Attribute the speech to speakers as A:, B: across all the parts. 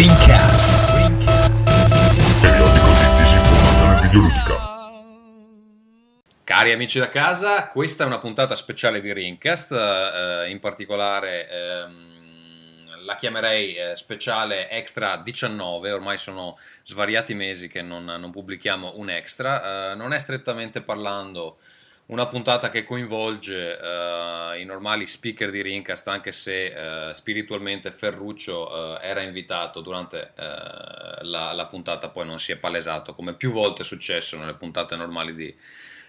A: Rincast. Periodico di disinformazione videoludica. Cari amici da casa, questa è una puntata speciale di Rincast, eh, in particolare ehm, la chiamerei eh, speciale extra 19, ormai sono svariati mesi che non, non pubblichiamo un extra, eh, non è strettamente parlando una puntata che coinvolge uh, i normali speaker di Rincast, anche se uh, spiritualmente Ferruccio uh, era invitato durante la, la, puntata, poi non si è palesato, come più volte è successo nelle puntate normali di,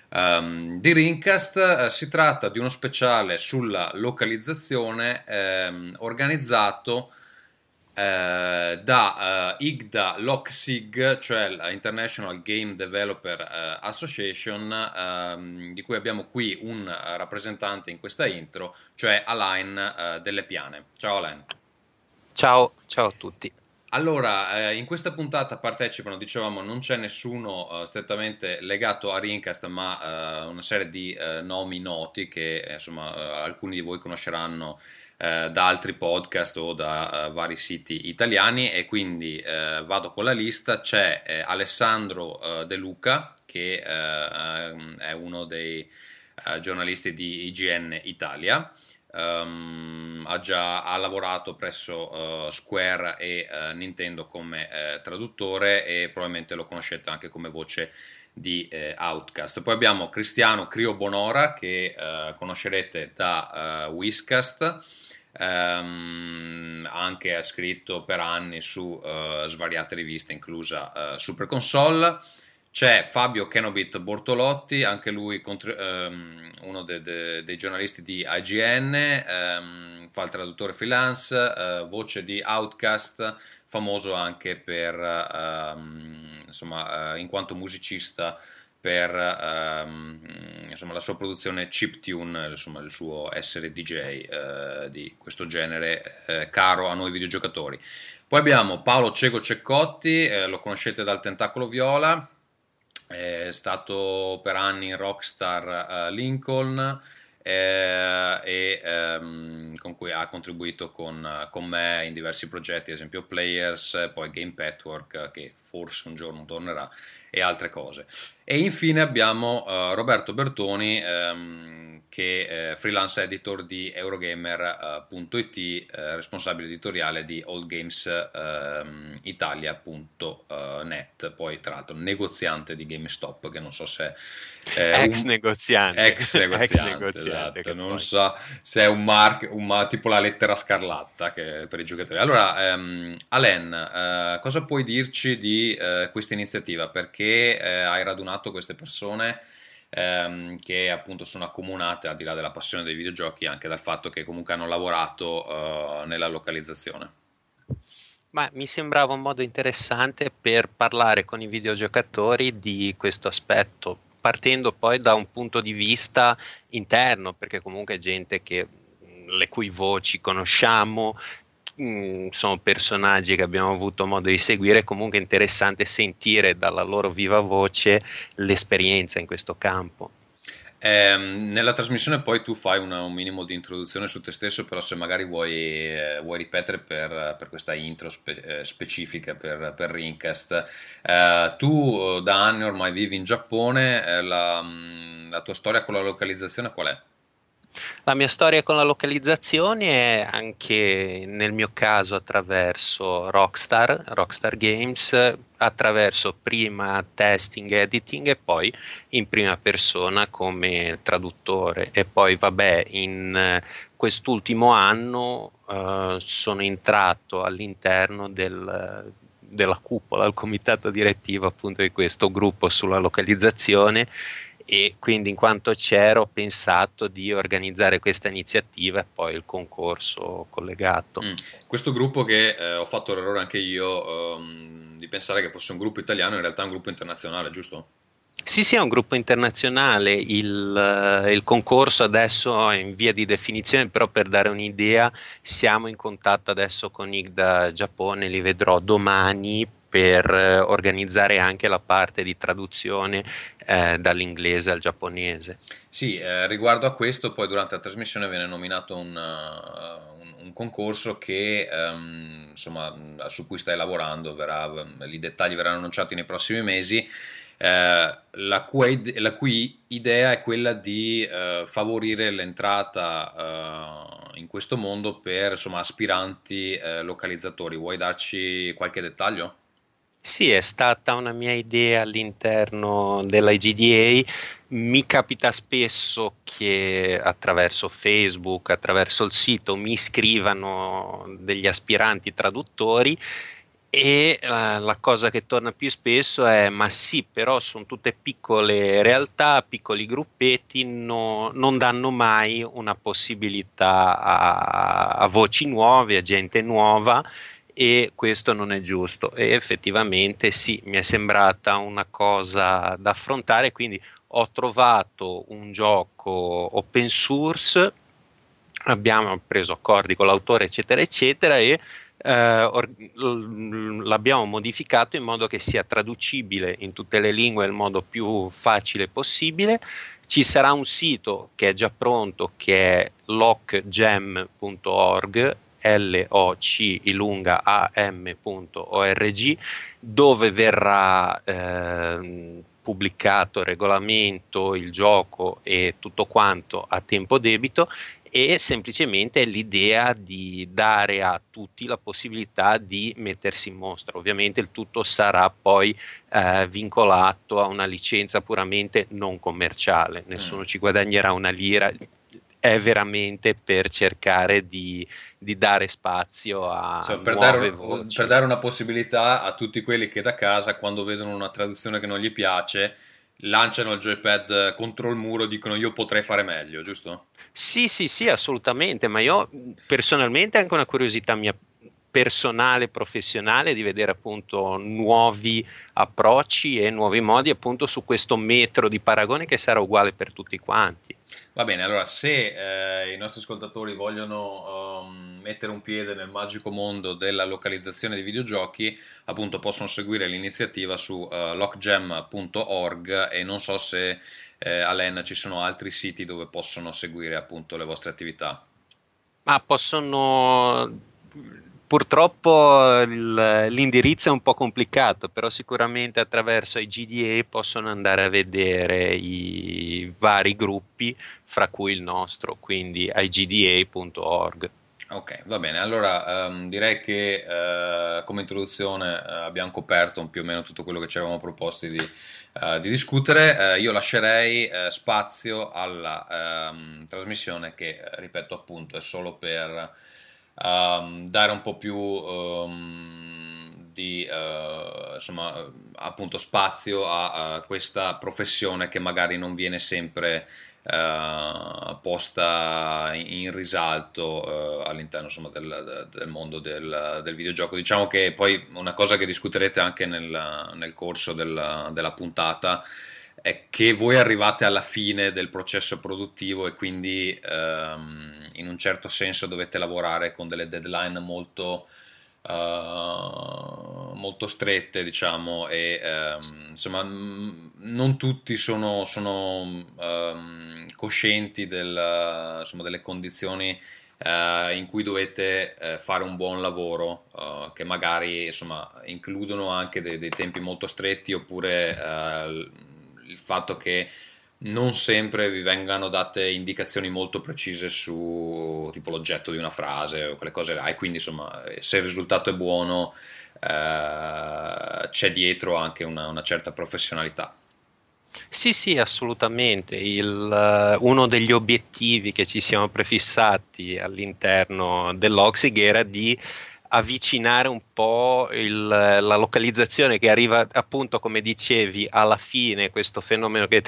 A: um, di Rincast. si tratta di uno speciale sulla localizzazione um, organizzato eh, da uh, IGDA LOCSIG, cioè l'International Game Developer uh, Association, um, di cui abbiamo qui un rappresentante in questa intro, cioè Alain uh, Delle Piane. Ciao Alain.
B: Ciao, ciao a tutti.
A: Allora, eh, in questa puntata partecipano, dicevamo, non c'è nessuno uh, strettamente legato a Rincast, ma uh, una serie di uh, nomi noti che insomma alcuni di voi conosceranno eh, da altri podcast o da uh, vari siti italiani e quindi uh, vado con la lista. C'è eh, Alessandro De Luca che è uno dei giornalisti di IGN Italia. Um, ha già ha lavorato presso Square e Nintendo come traduttore e probabilmente lo conoscete anche come voce di eh, Outcast. Poi abbiamo Cristiano Crio Bonora che eh, conoscerete da eh, Whiskast Um, anche ha scritto per anni su uh, svariate riviste, inclusa uh, Super Console. C'è Fabio Kenobit Bortolotti, anche lui contri- um, uno de- de- dei giornalisti di IGN, um, fa il traduttore freelance, uh, voce di Outcast, famoso anche per, insomma, in quanto musicista per ehm, insomma, la sua produzione chiptune, insomma, il suo essere DJ eh, di questo genere eh, caro a noi videogiocatori. Poi abbiamo Paolo Cego Ceccotti, eh, lo conoscete dal Tentacolo Viola, è stato per anni in Rockstar eh, Lincoln eh, e ehm, con cui ha contribuito con, con, me in diversi progetti, ad esempio Players, poi Game Petwork che forse un giorno tornerà e altre cose. E infine abbiamo uh, Roberto Bertoni, um, che è freelance editor di Eurogamer.it, eh, responsabile editoriale di oldgamesitalia.net, poi tra l'altro negoziante di GameStop, che non so se
B: è ex un... negoziante,
A: ex negoziante, ex negoziante esatto. non poi... so se è un mark, un, tipo la lettera scarlatta che, per i giocatori. Allora, um, Alen, uh, cosa puoi dirci di uh, questa iniziativa? Perché uh, hai radunato queste persone? Ehm, che appunto sono accomunate al di là della passione dei videogiochi anche dal fatto che comunque hanno lavorato eh, nella localizzazione.
B: Ma mi sembrava un modo interessante per parlare con i videogiocatori di questo aspetto, partendo poi da un punto di vista interno, perché comunque è gente che, le cui voci conosciamo, Mm, sono personaggi che abbiamo avuto modo di seguire, è comunque interessante sentire dalla loro viva voce l'esperienza in questo campo.
A: Eh, nella trasmissione poi tu fai una, un minimo di introduzione su te stesso, però se magari vuoi, eh, vuoi ripetere per, per, questa intro spe, eh, specifica per, per Rincast, eh, tu da anni ormai vivi in Giappone, eh, la, mm, la tua storia con la localizzazione qual è?
B: La mia storia con la localizzazione è anche nel mio caso attraverso Rockstar, Rockstar Games, attraverso prima testing, editing e poi in prima persona come traduttore. E poi vabbè in quest'ultimo anno uh, sono entrato all'interno del, della cupola, il comitato direttivo appunto di questo gruppo sulla localizzazione e quindi in quanto c'ero ho pensato di organizzare questa iniziativa e poi il concorso collegato. Mm.
A: Questo gruppo che eh, ho fatto l'errore anche io um, di pensare che fosse un gruppo italiano, in realtà è un gruppo internazionale, giusto?
B: Sì, sì, è un gruppo internazionale, il, il, concorso adesso è in via di definizione, però per dare un'idea siamo in contatto adesso con IGDA Giappone, li vedrò domani per eh, organizzare anche la parte di traduzione eh, dall'inglese al giapponese.
A: Sì, eh, riguardo a questo, poi durante la trasmissione viene nominato un, uh, un, un concorso che, um, insomma, su cui stai lavorando, verrà, i dettagli verranno annunciati nei prossimi mesi. Eh, la, cui, la, cui, idea è quella di eh, favorire l'entrata eh, in questo mondo per insomma, aspiranti eh, localizzatori. Vuoi darci qualche dettaglio?
B: Sì, è stata una mia idea all'interno dell'IGDA. Mi capita spesso che attraverso Facebook, attraverso il sito, mi scrivano degli aspiranti traduttori e uh, la cosa che torna più spesso è ma sì però sono tutte piccole realtà piccoli gruppetti no, non danno mai una possibilità a, a voci nuove a gente nuova e questo non è giusto e effettivamente sì, mi è sembrata una cosa da affrontare, quindi ho trovato un gioco open source, abbiamo preso accordi con l'autore eccetera eccetera e eh, or- l'abbiamo modificato in modo che sia traducibile in tutte le lingue nel modo più facile possibile. Ci sarà un sito che è già pronto che è lockgem.org LOC ilunga am.org dove verrà eh, pubblicato il regolamento, il gioco e tutto quanto a tempo debito e semplicemente l'idea di dare a tutti la possibilità di mettersi in mostra. Ovviamente il tutto sarà poi eh, vincolato a una licenza puramente non commerciale, nessuno mm. ci guadagnerà una lira, è veramente per cercare di, di dare spazio a cioè,
A: per, dare, per dare una possibilità a tutti quelli che da casa quando vedono una traduzione che non gli piace lanciano il joypad contro il muro e dicono io potrei fare meglio, giusto?
B: Sì, sì, sì, assolutamente, ma io personalmente anche una curiosità mia personale, professionale, di vedere appunto nuovi approcci e nuovi modi appunto su questo metro di paragone che sarà uguale per tutti quanti.
A: Va bene, allora se eh, i nostri ascoltatori vogliono um, mettere un piede nel magico mondo della localizzazione di videogiochi, appunto possono seguire l'iniziativa su uh, lockgem.org e non so se eh, Alen ci sono altri siti dove possono seguire appunto le vostre attività.
B: Ma possono Purtroppo l'indirizzo è un po' complicato, però sicuramente attraverso i GDA possono andare a vedere i vari gruppi, fra cui il nostro, quindi igda.org.
A: Ok, va bene. Allora um, direi che uh, come introduzione uh, abbiamo coperto più o meno tutto quello che ci eravamo proposti di, uh, di discutere. io lascerei spazio alla um, trasmissione che, ripeto appunto, è solo per um, dare un po' più um, di uh, insomma, appunto spazio a, a, questa professione che magari non viene sempre uh, posta in risalto uh, all'interno insomma, del, del, mondo del, del, videogioco. Diciamo che poi una cosa che discuterete anche nel, nel corso del, della puntata è che voi arrivate alla fine del processo produttivo e quindi ehm, in un certo senso dovete lavorare con delle deadline molto, uh, molto strette, diciamo, e ehm, insomma non tutti sono, sono um, coscienti del, insomma, delle condizioni Uh, in cui dovete uh, fare un buon lavoro uh, che magari insomma, includono anche dei, dei, tempi molto stretti oppure il fatto che non sempre vi vengano date indicazioni molto precise su tipo l'oggetto di una frase o quelle cose là e quindi insomma se il risultato è buono eh, c'è dietro anche una, una, certa professionalità.
B: Sì, sì, assolutamente. Il, uno degli obiettivi che ci siamo prefissati all'interno dell'Oxig era di avvicinare un po' il, la localizzazione che arriva appunto come dicevi alla fine questo fenomeno che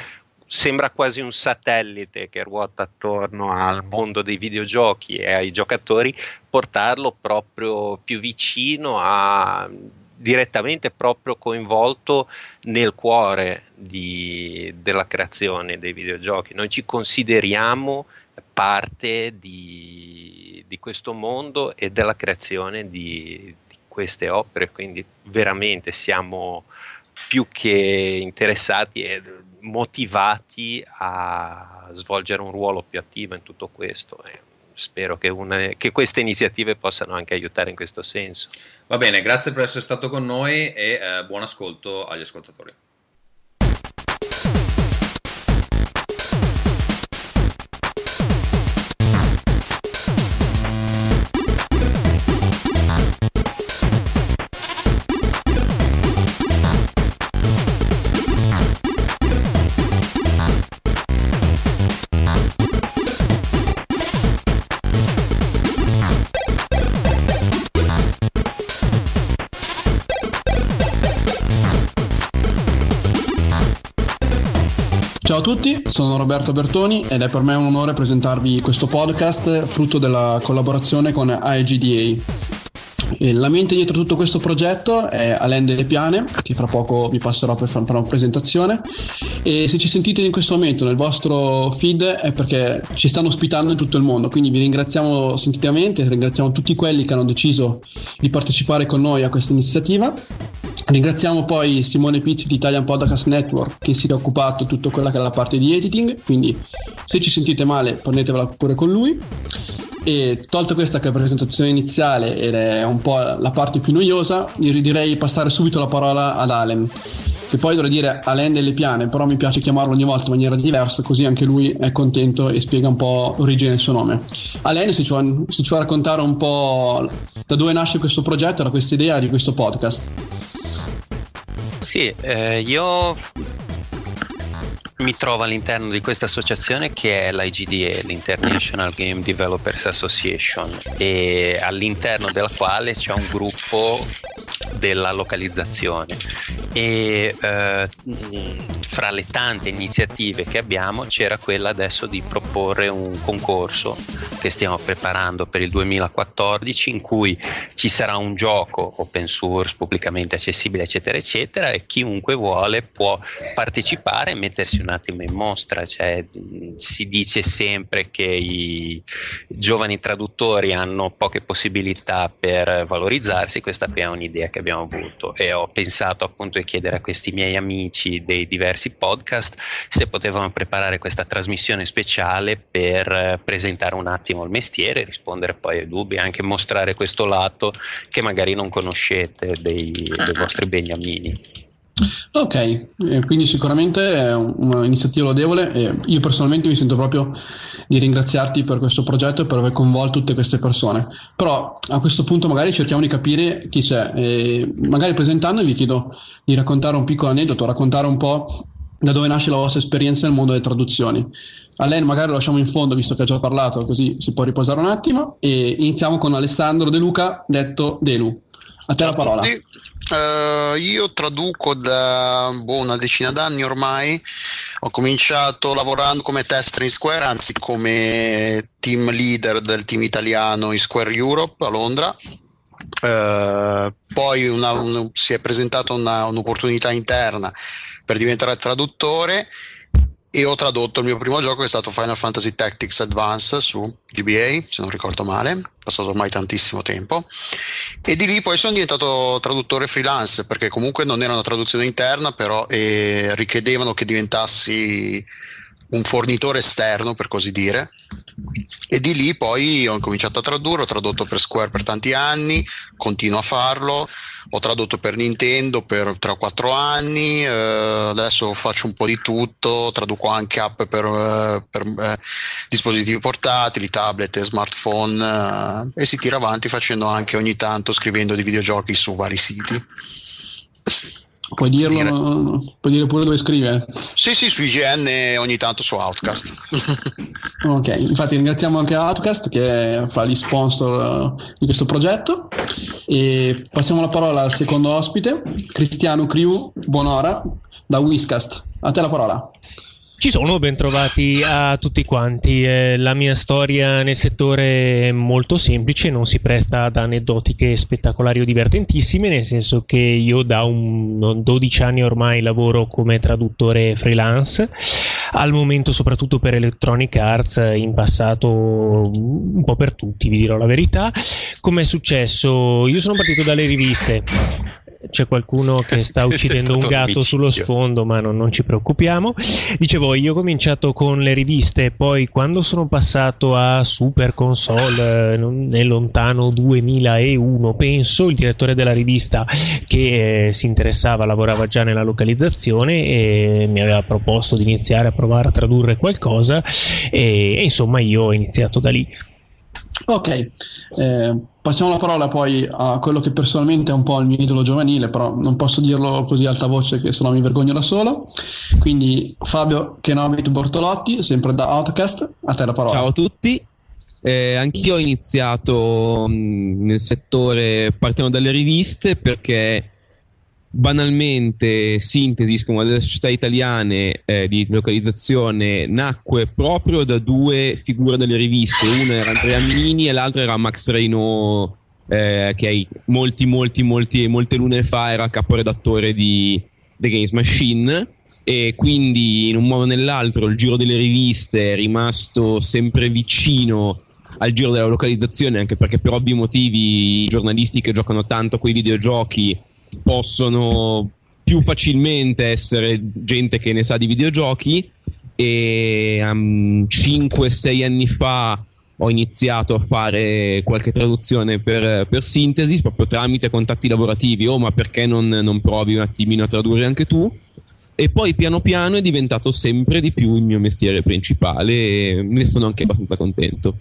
B: sembra quasi un satellite che ruota attorno al mondo dei videogiochi e ai giocatori portarlo proprio più vicino a direttamente proprio coinvolto nel cuore di, della creazione dei videogiochi. Noi ci consideriamo parte di, di questo mondo e della creazione di, di queste opere, quindi veramente siamo più che interessati e motivati a svolgere un ruolo più attivo in tutto questo.
C: spero che, una, che queste iniziative possano anche aiutare in questo senso.
A: Va bene, grazie per essere stato con noi e eh, buon ascolto agli ascoltatori.
D: Tutti, sono Roberto Bertoni ed è per me un onore presentarvi questo podcast frutto della collaborazione con AEGDA. La mente dietro tutto questo progetto è Alain Delle Piane, che fra poco vi passerò per fare una presentazione. E se ci sentite in questo momento nel vostro feed è perché ci stanno ospitando in tutto il mondo. Quindi vi ringraziamo sentitamente, ringraziamo tutti quelli che hanno deciso di partecipare con noi a questa iniziativa Ringraziamo poi Simone Pizzi di Italian Podcast Network che si è occupato di tutta quella che è la parte di editing, quindi se ci sentite male prendetevela pure con lui. E tolta questa che è la presentazione iniziale ed è un po' la parte più noiosa, io direi passare subito la parola ad Allen, che poi dovrei dire Alain delle piane, però mi piace chiamarlo ogni volta in maniera diversa, così anche lui è contento e spiega un po' l'origine del suo nome. Alain, se ci, vuoi, se ci vuoi raccontare un po' da dove nasce questo progetto, da questa idea di questo podcast.
C: Sì, eh, io mi trovo all'interno di questa associazione che è l'IGDA, l'International Game Developers Association, e all'interno della quale c'è un gruppo della localizzazione. E eh, fra le tante iniziative che abbiamo c'era quella adesso di proporre un concorso che stiamo preparando per il 2014 in cui ci sarà un gioco open source pubblicamente accessibile eccetera eccetera e chiunque vuole può partecipare e mettersi un attimo in mostra. Cioè, si dice sempre che i giovani traduttori hanno poche possibilità per valorizzarsi questa è un'idea che abbiamo avuto e ho pensato appunto di chiedere a questi miei amici dei diversi podcast se potevano preparare questa trasmissione speciale per eh, presentare un attimo il mestiere, rispondere poi ai dubbi, anche mostrare questo lato che magari non conoscete dei, dei vostri beniamini.
D: Ok, eh, quindi sicuramente è un'iniziativa lodevole e io personalmente mi sento proprio di ringraziarti per questo progetto e per aver coinvolto tutte queste persone. Però a questo punto magari cerchiamo di capire chi sei e magari presentandovi vi chiedo di raccontare un piccolo aneddoto, raccontare un po' da dove nasce la vostra esperienza nel mondo delle traduzioni. A lei magari lo lasciamo in fondo visto che ha già parlato, così si può riposare un attimo e iniziamo con Alessandro De Luca, detto Delu. A te la parola.
E: Uh, io traduco da boh, una decina d'anni ormai. Ho cominciato lavorando come tester in Square, anzi come team leader del team italiano in Square Europe a Londra. Uh, poi una, un, si è presentata un'opportunità interna per diventare traduttore e ho tradotto il mio primo gioco che è stato Final Fantasy Tactics Advance su GBA, se non ricordo male, è passato ormai tantissimo tempo. E di lì poi sono diventato traduttore freelance perché comunque non era una traduzione interna però eh, richiedevano che diventassi un fornitore esterno per così dire e di lì poi ho cominciato a tradurre, ho tradotto per Square per tanti anni, continuo a farlo ho tradotto per Nintendo per 3 o 4 anni, eh, adesso faccio un po' di tutto, traduco anche app per, eh, per eh, dispositivi portatili, tablet e smartphone eh, e si tira avanti facendo anche ogni tanto scrivendo di videogiochi su vari siti.
D: Puoi dirlo, dire... puoi dire pure dove scrive?
E: Sì, sì, su IGN ogni tanto su Outcast.
D: ok, infatti ringraziamo anche Outcast che fa gli sponsor uh, di questo progetto e passiamo la parola al secondo ospite, Cristiano Criu Buonora da Whiskast. A te la parola.
F: Ci sono, ben trovati a tutti quanti. Eh, la mia storia nel settore è molto semplice, non si presta ad aneddotiche spettacolari o divertentissime, nel senso che io da un, 12 anni ormai lavoro come traduttore freelance, al momento soprattutto per Electronic Arts, in passato un po' per tutti, vi dirò la verità. Come è successo? Io sono partito dalle riviste c'è qualcuno che sta uccidendo un gatto sullo sfondo, ma non, non, ci preoccupiamo. Dicevo, io ho cominciato con le riviste, poi quando sono passato a Super Console eh, nel lontano 2001, penso, il direttore della rivista che eh, si interessava, lavorava già nella localizzazione e mi aveva proposto di iniziare a provare a tradurre qualcosa e, e insomma io ho iniziato da lì.
D: Ok, eh, passiamo la parola poi a quello che personalmente è un po' il mio idolo giovanile, però non posso dirlo così alta voce che sennò mi vergogno da solo. Quindi Fabio Kenobit Bortolotti, sempre da Outcast, a te la parola.
G: Ciao a tutti, eh, anch'io ho iniziato mh, mm, nel settore partendo dalle riviste perché banalmente Sintesi come delle società italiane eh, di localizzazione nacque proprio da due figure delle riviste. Una era Andrea Minini e l'altra era Max Reino eh, che molti molti molti molte lune fa era caporedattore di The Games Machine. E quindi in un modo o nell'altro il giro delle riviste è rimasto sempre vicino al giro della localizzazione anche perché per ovvi motivi i giornalisti che giocano tanto con i videogiochi possono più facilmente essere gente che ne sa di videogiochi e um, 5-6 anni fa ho iniziato a fare qualche traduzione per, per sintesi proprio tramite contatti lavorativi. Oh ma perché non, non provi un attimino a tradurre anche tu? E poi piano piano è diventato sempre di più il mio mestiere principale e ne sono anche abbastanza contento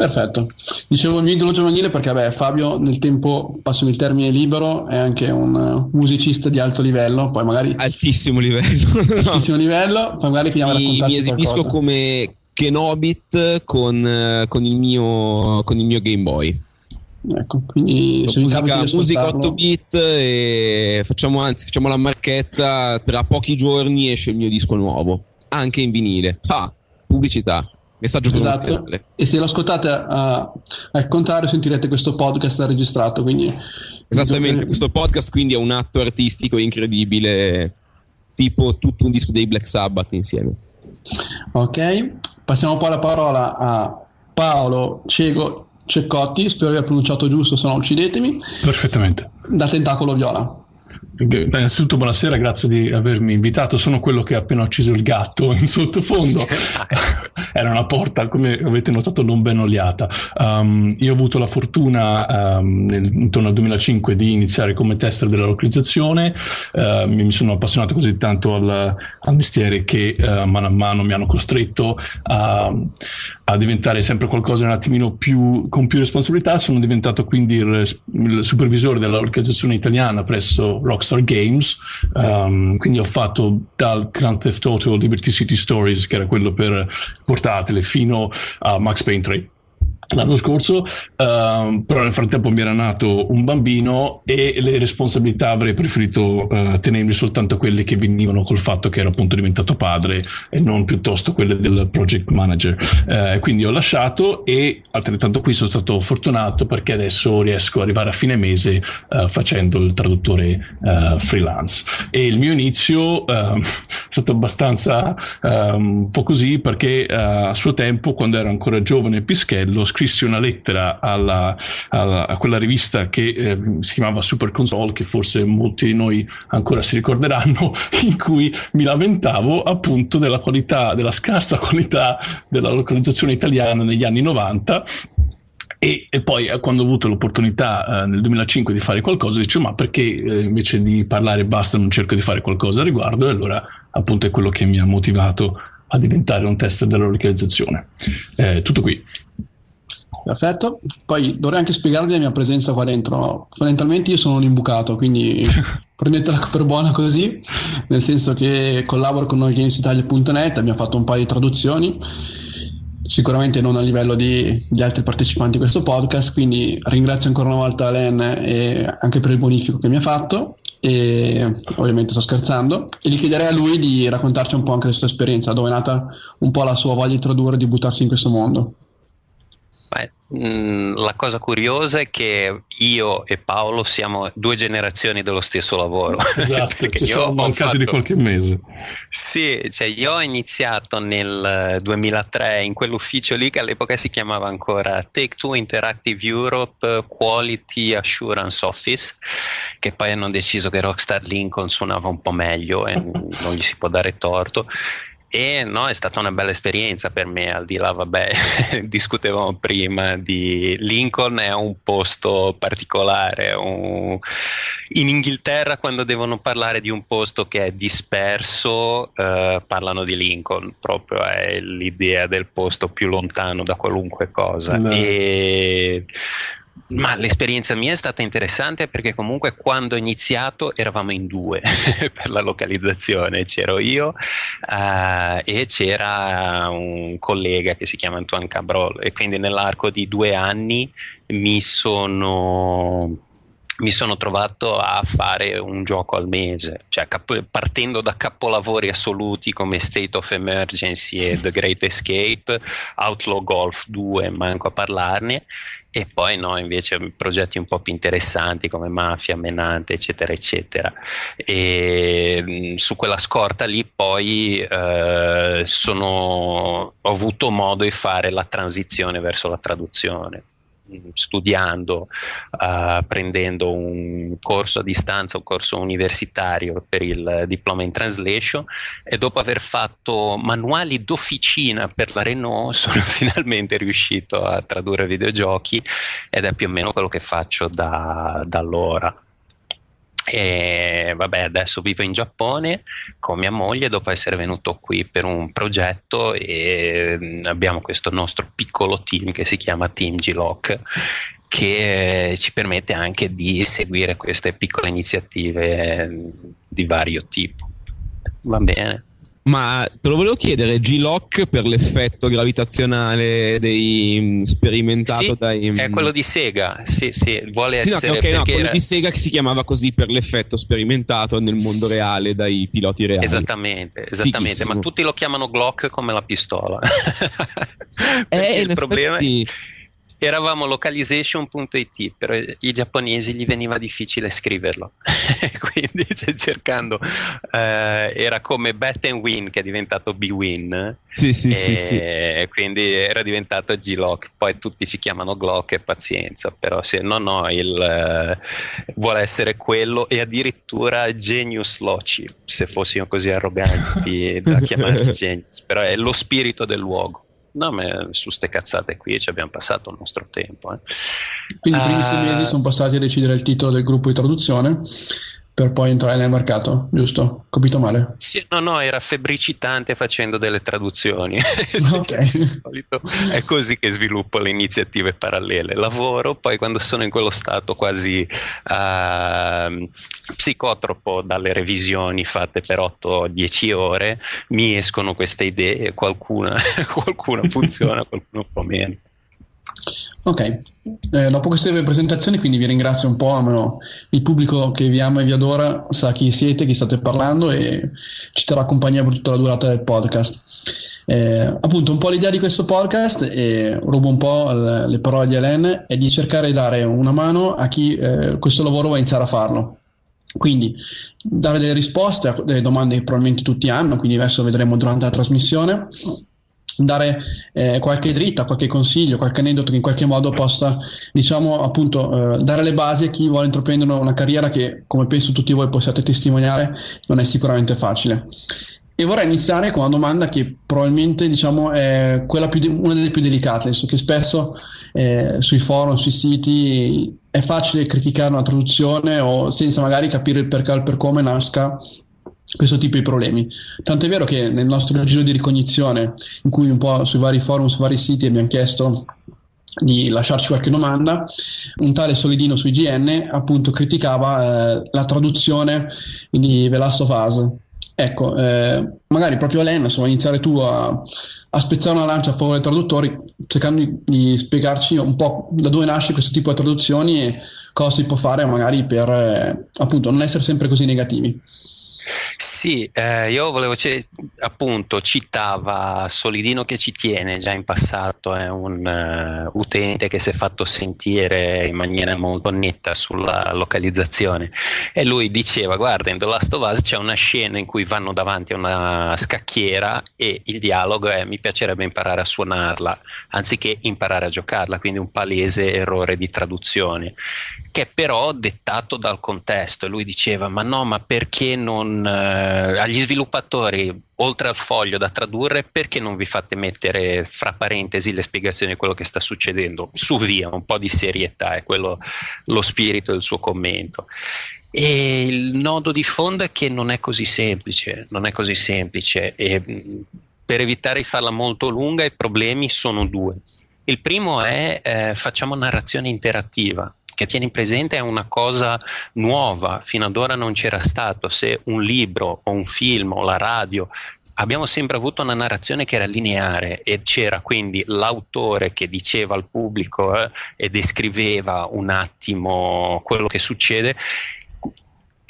D: Perfetto. Dicevo il mio idolo giovanile perché vabbè, Fabio nel tempo, passami il termine libero, è anche un musicista di alto livello, poi magari...
G: Altissimo livello.
D: altissimo no. livello, poi magari finiamo a raccontarci
G: Mi esibisco qualcosa. come Kenobit con, con, il mio, con il mio Game Boy.
D: Ecco, quindi
G: se musica, musica 8 bit e facciamo anzi facciamo la marchetta tra pochi giorni esce il mio disco nuovo anche in vinile ah pubblicità Messaggio esatto.
D: E se lo ascoltate uh, al contrario sentirete questo podcast registrato. Quindi...
G: Esattamente, questo podcast quindi è un atto artistico incredibile, tipo tutto un disco dei Black Sabbath insieme.
D: Ok, passiamo poi la parola a Paolo Cego Ceccotti, spero di aver pronunciato giusto, se no uccidetemi.
H: Perfettamente.
D: Da Tentacolo Viola.
H: Innanzitutto buonasera, grazie di avermi invitato. Sono quello che ha appena ucciso il gatto in sottofondo. Era una porta, come avete notato, non ben oliata. Um, io ho avuto la fortuna um, nel, intorno al 2005 di iniziare come tester della localizzazione. Uh, mi sono appassionato così tanto al, al mestiere che uh, mano a mano mi hanno costretto a, a diventare sempre qualcosa un attimino più con più responsabilità. Sono diventato quindi il, il supervisore della localizzazione italiana presso Rockstar Games. Um, quindi ho fatto dal Grand Theft Auto Liberty City Stories, che era quello per portatile, fino a Max Payne 3 l'anno scorso, uh, però nel frattempo mi era nato un bambino e le responsabilità avrei preferito uh, tenermi soltanto quelle che venivano col fatto che ero appunto diventato padre e non piuttosto quelle del project manager. Uh, quindi ho lasciato e altrettanto qui sono stato fortunato perché adesso riesco ad arrivare a fine mese uh, facendo il traduttore freelance. E il mio inizio è stato abbastanza um, un po' così perché a suo tempo, quando ero ancora giovane e pischello, scrissi una lettera alla, alla, a quella rivista che eh, si chiamava Super Console, che forse molti di noi ancora si ricorderanno, in cui mi lamentavo appunto della qualità, della scarsa qualità della localizzazione italiana negli anni 90 e, e, poi eh, quando ho avuto l'opportunità eh, nel 2005 di fare qualcosa, dicevo ma perché eh, invece di parlare basta non cerco di fare qualcosa a riguardo e allora appunto è quello che mi ha motivato a diventare un tester della localizzazione. Eh, tutto qui.
D: Perfetto. Poi dovrei anche spiegarvi la mia presenza qua dentro. Fondamentalmente io sono un imbucato, quindi prendetela per buona così, nel senso che collaboro con NoiGamesItalia.net, abbiamo fatto un paio di traduzioni, sicuramente non a livello di, di, altri partecipanti di questo podcast, quindi ringrazio ancora una volta Len e anche per il bonifico che mi ha fatto e ovviamente sto scherzando e gli chiederei a lui di raccontarci un po' anche la sua esperienza, dove è nata un po' la sua voglia di tradurre e di buttarsi in questo mondo.
C: Beh, mh, la cosa curiosa è che io e Paolo siamo due generazioni dello stesso lavoro.
H: Esatto, ci siamo mancati fatto... di qualche mese.
C: Sì, cioè io ho iniziato nel 2003 in quell'ufficio lì che all'epoca si chiamava ancora Take Two Interactive Europe Quality Assurance Office, che poi hanno deciso che Rockstar Lincoln suonava un po' meglio e non gli si può dare torto e no, è stata una bella esperienza per me, al di là, vabbè, discutevamo prima di Lincoln, è un posto particolare. Un... In Inghilterra, quando devono parlare di un posto che è disperso, eh, parlano di Lincoln, proprio è l'idea del posto più lontano da qualunque cosa. No. E ma l'esperienza mia è stata interessante perché comunque quando ho iniziato eravamo in due per la localizzazione, c'ero io uh, e c'era un collega che si chiama Antoine Cabrol. E quindi nell'arco di due anni mi sono mi sono trovato a fare un gioco al mese, cioè cap- partendo da capolavori assoluti come State of Emergency e The Great Escape, Outlaw Golf 2, manco a parlarne, e poi no, invece progetti un po' più interessanti come Mafia, Menante, eccetera, eccetera. E su quella scorta lì poi eh, sono, ho avuto modo di fare la transizione verso la traduzione studiando, uh, prendendo un corso a distanza, un corso universitario per il diploma in translation e dopo aver fatto manuali d'officina per la Renault sono finalmente riuscito a tradurre videogiochi ed è più o meno quello che faccio da, da allora. E vabbè, adesso vivo in Giappone con mia moglie dopo essere venuto qui per un progetto e mm, abbiamo questo nostro piccolo team che si chiama Team G-Lock che ci permette anche di seguire queste piccole iniziative mm, di vario tipo. Va bene.
G: Ma te lo volevo chiedere, G-Lock per l'effetto gravitazionale dei, mm, sperimentato
C: sì,
G: dai...
C: È mm, quello di Sega, sì, sì, vuole
G: sì,
C: essere...
G: No, okay, no, quello era... di Sega che si chiamava così per l'effetto sperimentato nel mondo reale dai piloti reali.
C: Esattamente, esattamente, Fichissimo. ma tutti lo chiamano Glock come la pistola.
G: eh, il problema effetti... è
C: eravamo localization.it, però i giapponesi gli veniva difficile scriverlo, quindi cercando, eh, era come Bet and Win che è diventato B-Win,
G: sì, sì, sì, sì,
C: quindi era diventato G-Lock, poi tutti si chiamano Glock e pazienza, però se no no, il, eh, vuole essere quello e addirittura Genius Loci, se fossimo così arroganti da chiamarci Genius, però è lo spirito del luogo. No, ma su queste cazzate qui ci abbiamo passato il nostro tempo. Eh.
D: Quindi i primi sei mesi ah. sono passati a decidere il titolo del gruppo di traduzione per poi entrare nel mercato, giusto? Capito male?
C: Sì, no, no, era febbricitante facendo delle traduzioni.
D: Okay.
C: Di solito è così che sviluppo le iniziative parallele. Lavoro, poi quando sono in quello stato quasi uh, psicotropo dalle revisioni fatte per 8-10 ore, mi escono queste idee, qualcuna, qualcuna funziona, qualcuna un po' meno.
D: Ok, eh, dopo queste presentazioni quindi vi ringrazio un po', almeno il pubblico che vi ama e vi adora sa chi siete, chi state parlando e ci terrà compagnia per tutta la durata del podcast. Eh, appunto un po' l'idea di questo podcast, e rubo un po' le, le parole di Hélène, è di cercare di dare una mano a chi eh, questo lavoro va a iniziare a farlo. Quindi dare delle risposte a delle domande che probabilmente tutti hanno, quindi adesso vedremo durante la trasmissione dare eh, qualche dritta, qualche consiglio, qualche aneddoto che in qualche modo possa, diciamo, appunto, eh, dare le basi a chi vuole intraprendere una carriera che, come penso tutti voi possiate testimoniare, non è sicuramente facile. E vorrei iniziare con una domanda che probabilmente diciamo, è de- una delle più delicate, nel senso che spesso eh, sui forum, sui siti è facile criticare una traduzione o senza magari capire il perché o il per come nasca questo tipo di problemi. Tanto è vero che nel nostro giro di ricognizione, in cui un po' sui vari forum, sui vari siti abbiamo chiesto di lasciarci qualche domanda, un tale Solidino su IGN appunto criticava eh, la traduzione di The Last of Us. Ecco, eh, magari proprio Len, insomma, iniziare tu a, a, spezzare una lancia a favore dei traduttori, cercando di, di, spiegarci un po' da dove nasce questo tipo di traduzioni e cosa si può fare magari per eh, appunto non essere sempre così negativi.
C: Sì, eh, io volevo, c- appunto, citava Solidino che ci tiene, già in passato è un uh, utente che si è fatto sentire in maniera molto netta sulla localizzazione e lui diceva, guarda, in The Last of Us c'è una scena in cui vanno davanti a una scacchiera e il dialogo è mi piacerebbe imparare a suonarla, anziché imparare a giocarla, quindi un palese errore di traduzione, che è però dettato dal contesto. E lui diceva, ma no, ma perché non eh, agli sviluppatori, oltre al foglio da tradurre, perché non vi fate mettere fra parentesi le spiegazioni di quello che sta succedendo? Su via, un po' di serietà, è quello lo spirito del suo commento. E il nodo di fondo è che non è così semplice, non è così semplice e per evitare di farla molto lunga i problemi sono due. Il primo è eh, facciamo narrazione interattiva, che tieni presente è una cosa nuova, fino ad ora non c'era stato, se un libro o un film o la radio abbiamo sempre avuto una narrazione che era lineare e c'era quindi l'autore che diceva al pubblico eh, e descriveva un attimo quello che succede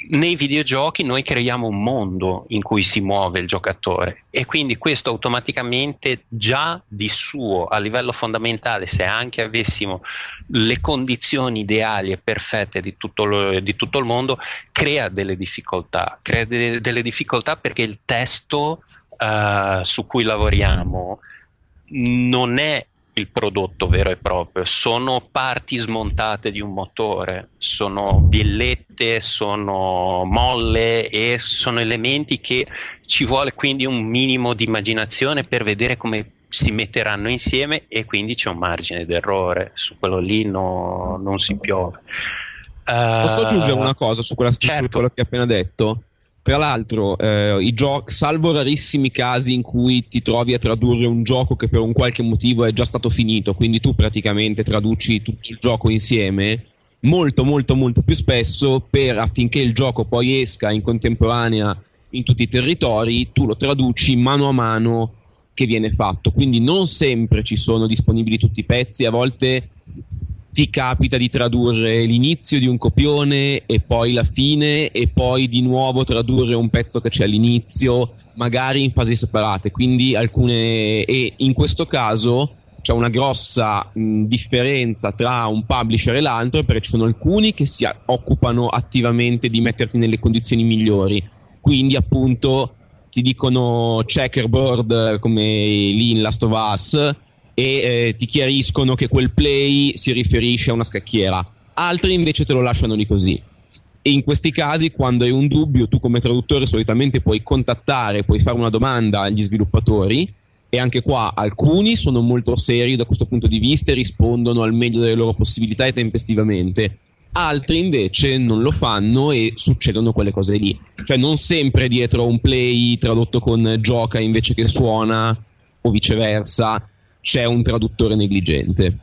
C: nei videogiochi noi creiamo un mondo in cui si muove il giocatore e quindi questo automaticamente già di suo a livello fondamentale se anche avessimo le condizioni ideali e perfette di tutto, lo, di tutto il mondo crea delle difficoltà crea de, delle difficoltà perché il testo uh, su cui lavoriamo non è il prodotto vero e proprio, sono parti smontate di un motore, sono biellette, sono molle e sono elementi che ci vuole quindi un minimo di immaginazione per vedere come si metteranno insieme e quindi c'è un margine d'errore, su quello lì no, non si piove.
G: Uh, Posso aggiungere una cosa su, quella, certo. su quello che hai appena detto? Tra l'altro, eh, gio- salvo rarissimi casi in cui ti trovi a tradurre un gioco che per un qualche motivo è già stato finito, quindi tu praticamente traduci tutto il gioco insieme, molto molto molto più spesso per affinché il gioco poi esca in contemporanea in tutti i territori, tu lo traduci mano a mano che viene fatto. Quindi non sempre ci sono disponibili tutti i pezzi, a volte ti capita di tradurre l'inizio di un copione e poi la fine e poi di nuovo tradurre un pezzo che c'è all'inizio, magari in fasi separate. Quindi alcune e in questo caso c'è una grossa mh, differenza tra un publisher e l'altro perché ci sono alcuni che si occupano attivamente di metterti nelle condizioni migliori. Quindi appunto ti dicono checkerboard come lì in Last of Us e eh, ti chiariscono che quel play si riferisce a una scacchiera. Altri invece te lo lasciano lì così. E in questi casi, quando hai un dubbio, tu come traduttore solitamente puoi contattare, puoi fare una domanda agli sviluppatori. E anche qua alcuni sono molto seri da questo punto di vista e rispondono al meglio delle loro possibilità e tempestivamente. Altri invece non lo fanno e succedono quelle cose lì. Cioè, non sempre dietro un play tradotto con gioca invece che suona, o viceversa c'è un traduttore negligente.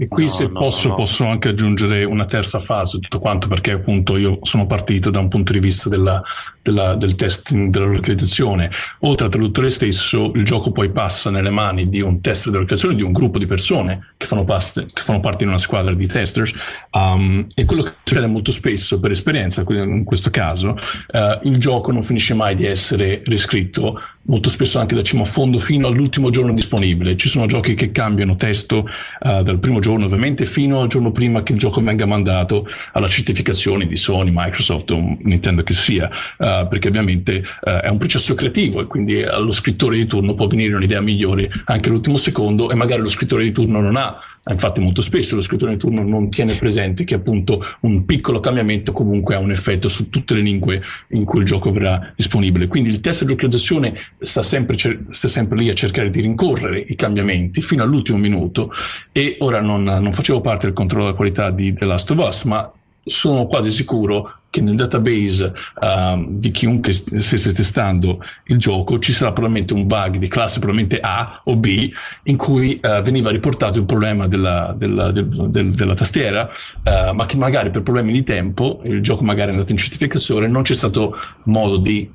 H: E qui no, se no, posso, no. posso anche aggiungere una terza fase, tutto quanto, perché appunto io sono partito da un punto di vista della, della, del testing della localizzazione. Oltre al traduttore stesso, il gioco poi passa nelle mani di un tester della localizzazione, di un gruppo di persone che fanno, paste, che fanno parte di una squadra di testers. Um, e quello che succede molto spesso, per esperienza, in questo caso, uh, il gioco non finisce mai di essere riscritto molto spesso anche da cima a fondo fino all'ultimo giorno disponibile. Ci sono giochi che cambiano testo uh, dal primo giorno ovviamente fino al giorno prima che il gioco venga mandato alla certificazione di Sony, Microsoft o Nintendo che sia, uh, perché ovviamente uh, è un processo creativo e quindi allo scrittore di turno può venire un'idea migliore anche all'ultimo secondo e magari lo scrittore di turno non ha Infatti molto spesso lo scrittore di turno non tiene presente che appunto un piccolo cambiamento comunque ha un effetto su tutte le lingue in cui il gioco verrà disponibile. Quindi il test di localizzazione sta sempre, sta sempre lì a cercare di rincorrere i cambiamenti fino all'ultimo minuto e ora non, non facevo parte del controllo della qualità di The Last of Us, ma sono quasi sicuro che nel database uh, di chiunque stesse testando il gioco ci sarà probabilmente un bug di classe probabilmente A o B in cui uh, veniva riportato il problema della, della, del, del, della tastiera uh, ma che magari per problemi di tempo il gioco magari è andato in certificazione non c'è stato modo di,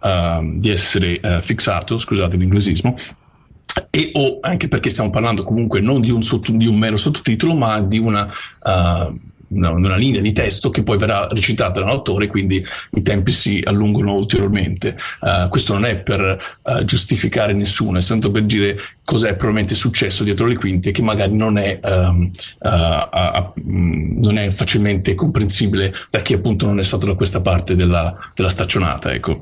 H: di essere fissato scusate l'inglesismo e o anche perché stiamo parlando comunque non di un, sotto, di un mero sottotitolo ma di una una, una, linea di testo che poi verrà recitata dall'autore, quindi i tempi si allungano ulteriormente. Uh, questo non è per uh, giustificare nessuno, è tanto per dire cos'è probabilmente successo dietro le quinte che magari non è, um, uh, non è facilmente comprensibile da chi appunto non è stato da questa parte della, della staccionata. Ecco.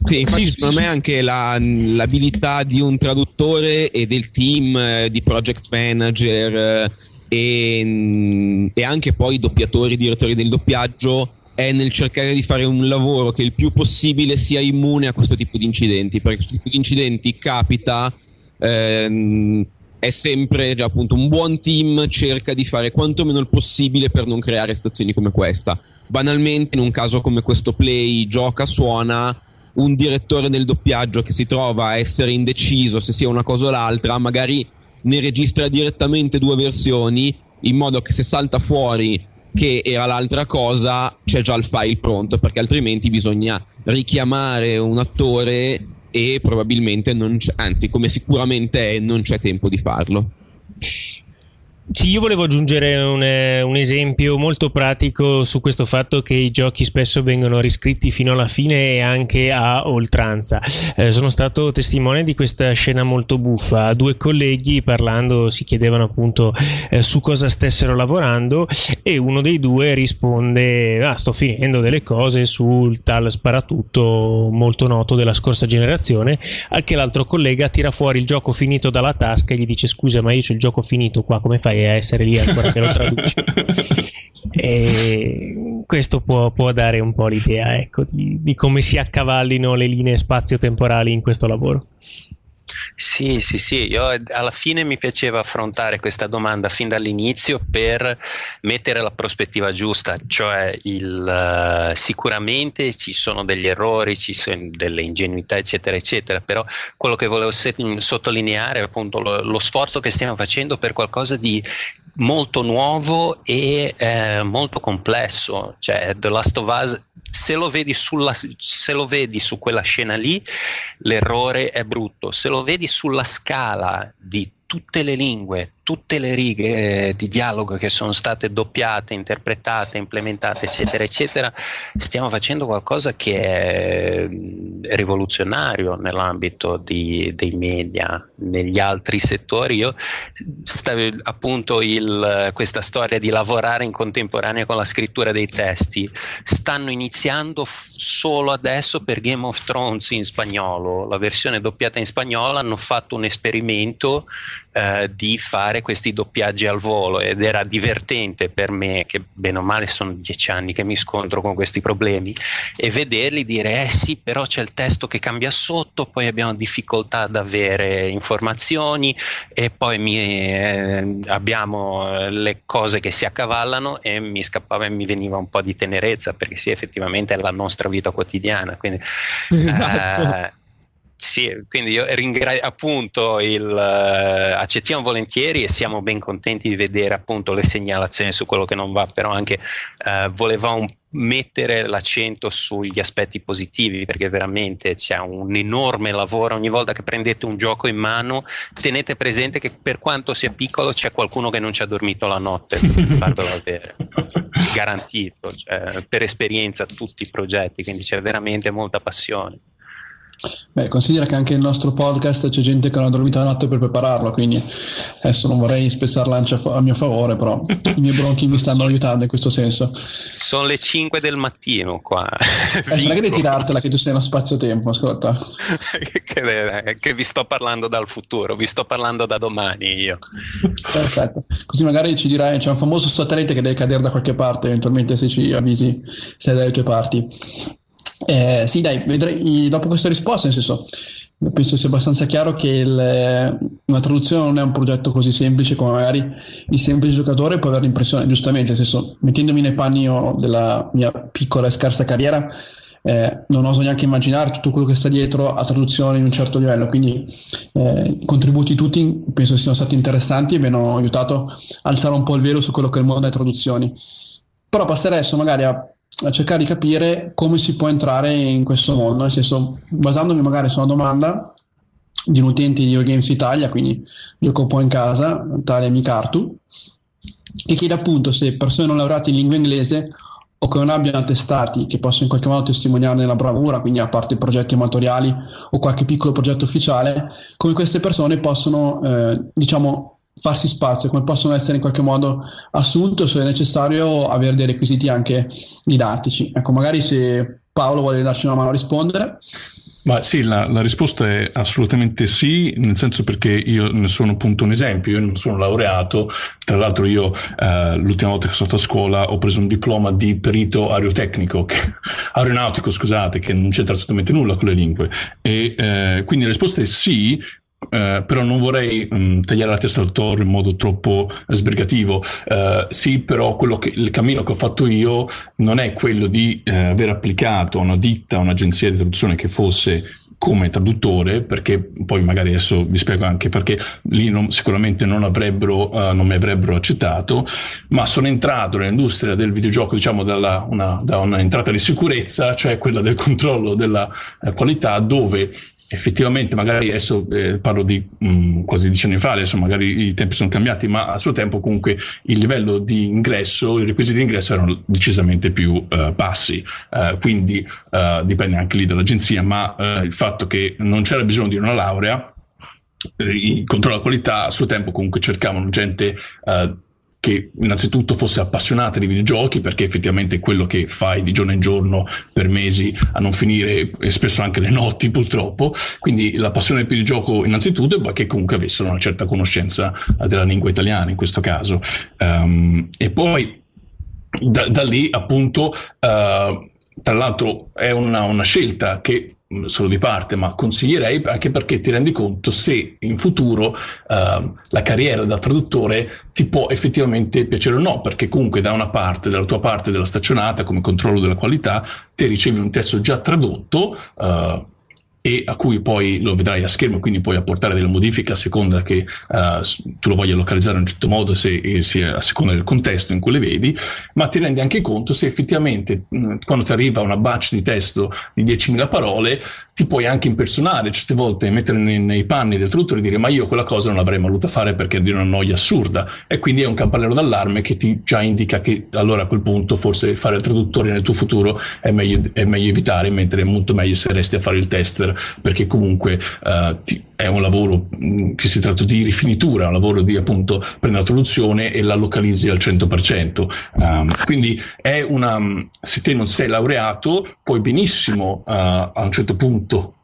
G: Sì, infatti sì, secondo me anche la, l'abilità di un traduttore e del team di project manager e, e, anche poi doppiatori, direttori del doppiaggio è nel cercare di fare un lavoro che il più possibile sia immune a questo tipo di incidenti, perché questo tipo di incidenti capita ehm, è sempre appunto un buon team cerca di fare quanto meno il possibile per non creare situazioni come questa. Banalmente in un caso come questo play gioca suona un direttore del doppiaggio che si trova a essere indeciso se sia una cosa o l'altra, magari ne registra direttamente due versioni in modo che se salta fuori che era l'altra cosa c'è già il file pronto perché altrimenti bisogna richiamare un attore e probabilmente non c'è, anzi come sicuramente è non c'è tempo di farlo.
F: Sì, io volevo aggiungere un, eh, un, esempio molto pratico su questo fatto che i giochi spesso vengono riscritti fino alla fine e anche a oltranza. Eh, sono stato testimone di questa scena molto buffa. Due colleghi parlando si chiedevano appunto eh, su cosa stessero lavorando e uno dei due risponde: Ah, sto finendo delle cose sul tal sparatutto molto noto della scorsa generazione. Al che l'altro collega tira fuori il gioco finito dalla tasca e gli dice: Scusa, ma io ho il gioco finito qua, come fai? A essere lì ancora che lo traduci. e questo può, può, dare un po' l'idea ecco, di, di come si accavallino le linee spazio-temporali in questo lavoro.
C: Sì, sì, sì, io alla fine mi piaceva affrontare questa domanda fin dall'inizio per mettere la prospettiva giusta, cioè il, uh, sicuramente ci sono degli errori, ci sono delle ingenuità, eccetera, eccetera, però quello che volevo sottolineare è appunto lo, lo sforzo che stiamo facendo per qualcosa di molto nuovo e eh, molto complesso, cioè The Last of Us se lo, vedi sulla, se lo vedi su quella scena lì, l'errore è brutto. Se lo vedi sulla scala di tutte le lingue, tutte le righe eh, di dialogo che sono state doppiate, interpretate, implementate, eccetera, eccetera, stiamo facendo qualcosa che è mm, rivoluzionario nell'ambito di, dei media, negli altri settori. Io stavo, appunto il, questa storia di lavorare in contemporanea con la scrittura dei testi stanno iniziando f- solo adesso per Game of Thrones in spagnolo, la versione doppiata in spagnolo hanno fatto un esperimento eh, di fare questi doppiaggi al volo ed era divertente per me, che bene o male sono dieci anni che mi scontro con questi problemi, e vederli dire eh sì, però c'è il testo che cambia sotto, poi abbiamo difficoltà ad avere informazioni e poi mi, eh, abbiamo le cose che si accavallano e mi scappava e mi veniva un po' di tenerezza perché sì, effettivamente è la nostra vita quotidiana. Quindi, esatto. Eh, sì, quindi io ringrazio appunto il uh, accettiamo volentieri e siamo ben contenti di vedere appunto le segnalazioni su quello che non va, però anche uh, volevamo mettere l'accento sugli aspetti positivi perché veramente c'è un enorme lavoro. Ogni volta che prendete un gioco in mano tenete presente che per quanto sia piccolo c'è qualcuno che non ci ha dormito la notte per farvelo avere garantito cioè, per esperienza tutti i progetti quindi c'è veramente molta passione
D: Beh, considera che anche il nostro podcast c'è gente che non ha dormito la notte per prepararlo, quindi adesso non vorrei spezzare lancia a mio favore, però i miei bronchi mi stanno aiutando in questo senso.
C: Sono le 5 del mattino qua.
D: Eh, sarà che devi tirartela che tu sei uno spazio-tempo, ascolta.
C: che, che vi sto parlando dal futuro, vi sto parlando da domani io.
D: Perfetto, così magari ci dirai, c'è un famoso satellite che deve cadere da qualche parte, eventualmente se ci avvisi se è dalle tue parti. Eh, sì, dai, vedrei, dopo questa risposta, nel senso, penso sia abbastanza chiaro che il, una traduzione non è un progetto così semplice come magari il semplice giocatore può avere l'impressione, giustamente, nel senso, mettendomi nei panni della mia piccola e scarsa carriera, eh, non oso neanche immaginare tutto quello che sta dietro a traduzione in un certo livello, quindi eh, i contributi tutti penso siano stati interessanti e mi hanno aiutato a alzare un po' il velo su quello che è il mondo delle traduzioni. Però passerei adesso magari a a cercare di capire come si può entrare in questo mondo, nel senso basandomi magari su una domanda di un utente di Games Italia, quindi gioco un po' in casa, tale Micartu, che chiede appunto se persone non laureate in lingua inglese o che non abbiano attestati che possono in qualche modo testimoniarne la bravura, quindi a parte progetti amatoriali o qualche piccolo progetto ufficiale, come queste persone possono, eh, diciamo, farsi spazio, come possono essere in qualche modo assunte se è necessario avere dei requisiti anche didattici. Ecco, magari se Paolo vuole darci una mano a rispondere.
H: Ma sì, la, la, risposta è assolutamente sì, nel senso perché io ne sono appunto un esempio, io non sono laureato, tra l'altro io eh, l'ultima volta che sono stato a scuola ho preso un diploma di perito aerotecnico, che, aeronautico scusate, che non c'entra assolutamente nulla con le lingue, e eh, quindi la risposta è sì, Uh, però non vorrei um, tagliare la testa al toro in modo troppo sbrigativo. Uh, sì, però che, il cammino che ho fatto io non è quello di uh, aver applicato a una ditta, a un'agenzia di traduzione che fosse come traduttore, perché poi magari adesso vi spiego anche perché lì non, sicuramente non, avrebbero, uh, non mi avrebbero accettato, ma sono entrato nell'industria del videogioco, diciamo, dalla, una, da un'entrata di sicurezza, cioè quella del controllo della uh, qualità, dove effettivamente magari adesso eh, parlo di mh, mm, quasi dieci anni fa, adesso magari i tempi sono cambiati, ma a suo tempo comunque il livello di ingresso, i requisiti di ingresso erano decisamente più uh, bassi, uh, quindi uh, dipende anche lì dall'agenzia, ma il fatto che non c'era bisogno di una laurea, il controllo della qualità a suo tempo comunque cercavano gente che innanzitutto fosse appassionata di videogiochi perché effettivamente è quello che fai di giorno in giorno per mesi a non finire e spesso anche le notti purtroppo. Quindi la passione per il gioco innanzitutto e che comunque avessero una certa conoscenza della lingua italiana in questo caso. Um, e poi da, da lì appunto uh, tra l'altro è una, una scelta che mm, solo di parte, ma consiglierei anche perché ti rendi conto se in futuro uh, la carriera da traduttore ti può effettivamente piacere o no, perché comunque da una parte, dalla tua parte della staccionata come controllo della qualità, ti ricevi un testo già tradotto, uh, e a cui poi lo vedrai a schermo, quindi puoi apportare delle modifiche a seconda che uh, tu lo voglia localizzare in un certo modo, se, se, a seconda del contesto in cui le vedi, ma ti rendi anche conto se effettivamente mh, mm, quando ti arriva una batch di testo di 10.000 parole, ti puoi anche impersonare, certe volte mettere nei, nei panni del traduttore e dire ma io quella cosa non l'avrei voluta fare perché è di una noia assurda. E quindi è un campanello d'allarme che ti già indica che allora a quel punto forse fare il traduttore nel tuo futuro è meglio, è meglio evitare, mentre è molto meglio se resti a fare il tester perché comunque uh, ti, è un lavoro mm, che si tratta di rifinitura, un lavoro di appunto prendere la traduzione e la localizzi al 100%. Um, ehm, quindi è una, se te non sei laureato, puoi benissimo uh, a un certo punto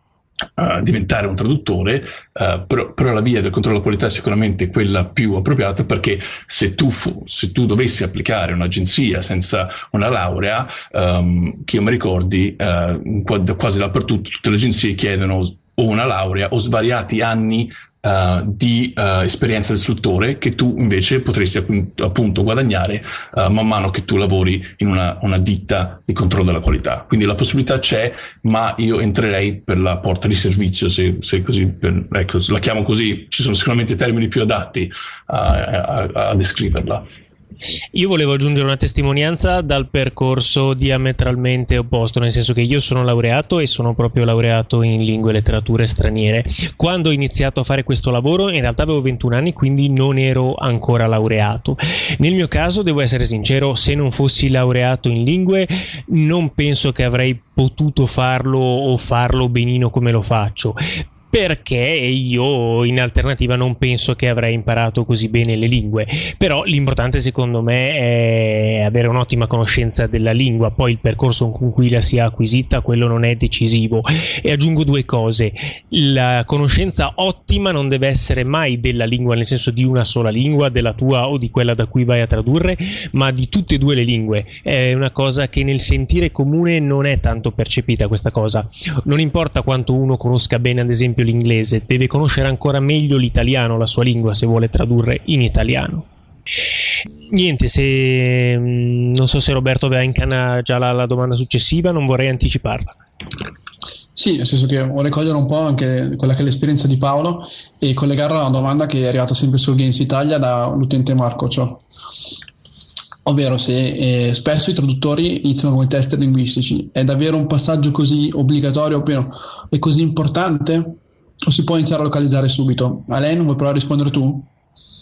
H: Uh, diventare un traduttore, uh, però, però, la via del controllo della qualità è sicuramente quella più appropriata perché se tu, fu, se tu dovessi applicare un'agenzia senza una laurea, um, che io mi ricordi, uh, quasi dappertutto tutte le agenzie chiedono o una laurea o svariati anni Uh, di uh, esperienza del istruttore che tu invece potresti appunto, appunto guadagnare uh, man mano che tu lavori in una, una, ditta di controllo della qualità. Quindi la possibilità c'è, ma io entrerei per la porta di servizio, se, se così, per, ecco, la chiamo così, ci sono sicuramente termini più adatti a, a, a descriverla.
F: Io volevo aggiungere una testimonianza dal percorso diametralmente opposto, nel senso che io sono laureato e sono proprio laureato in lingue e letterature straniere. Quando ho iniziato a fare questo lavoro, in realtà avevo 21 anni, quindi non ero ancora laureato. Nel mio caso, devo essere sincero, se non fossi laureato in lingue, non penso che avrei potuto farlo o farlo benino come lo faccio perché io in alternativa non penso che avrei imparato così bene le lingue. Però l'importante secondo me è avere un'ottima conoscenza della lingua. Poi il percorso con cui la si è acquisita quello non è decisivo. E aggiungo due cose. La conoscenza ottima non deve essere mai della lingua nel senso di una sola lingua della tua o di quella da cui vai a tradurre ma di tutte e due le lingue. È una cosa che nel sentire comune non è tanto percepita questa cosa. Non importa quanto uno conosca bene ad esempio esempio l'inglese, deve conoscere ancora meglio l'italiano, la sua lingua, se vuole tradurre in italiano. Niente, se mm, non so se Roberto aveva in canna già la, la domanda successiva, non vorrei anticiparla.
D: Sì, nel senso che vorrei cogliere un po' anche quella che è l'esperienza di Paolo e collegarla a una domanda che è arrivata sempre su Games Italia dall'utente Marco Ciò. Ovvero se eh, spesso i traduttori iniziano come tester linguistici, è davvero un passaggio così obbligatorio e così importante? O si può iniziare a localizzare subito? Alain, vuoi provare a rispondere tu?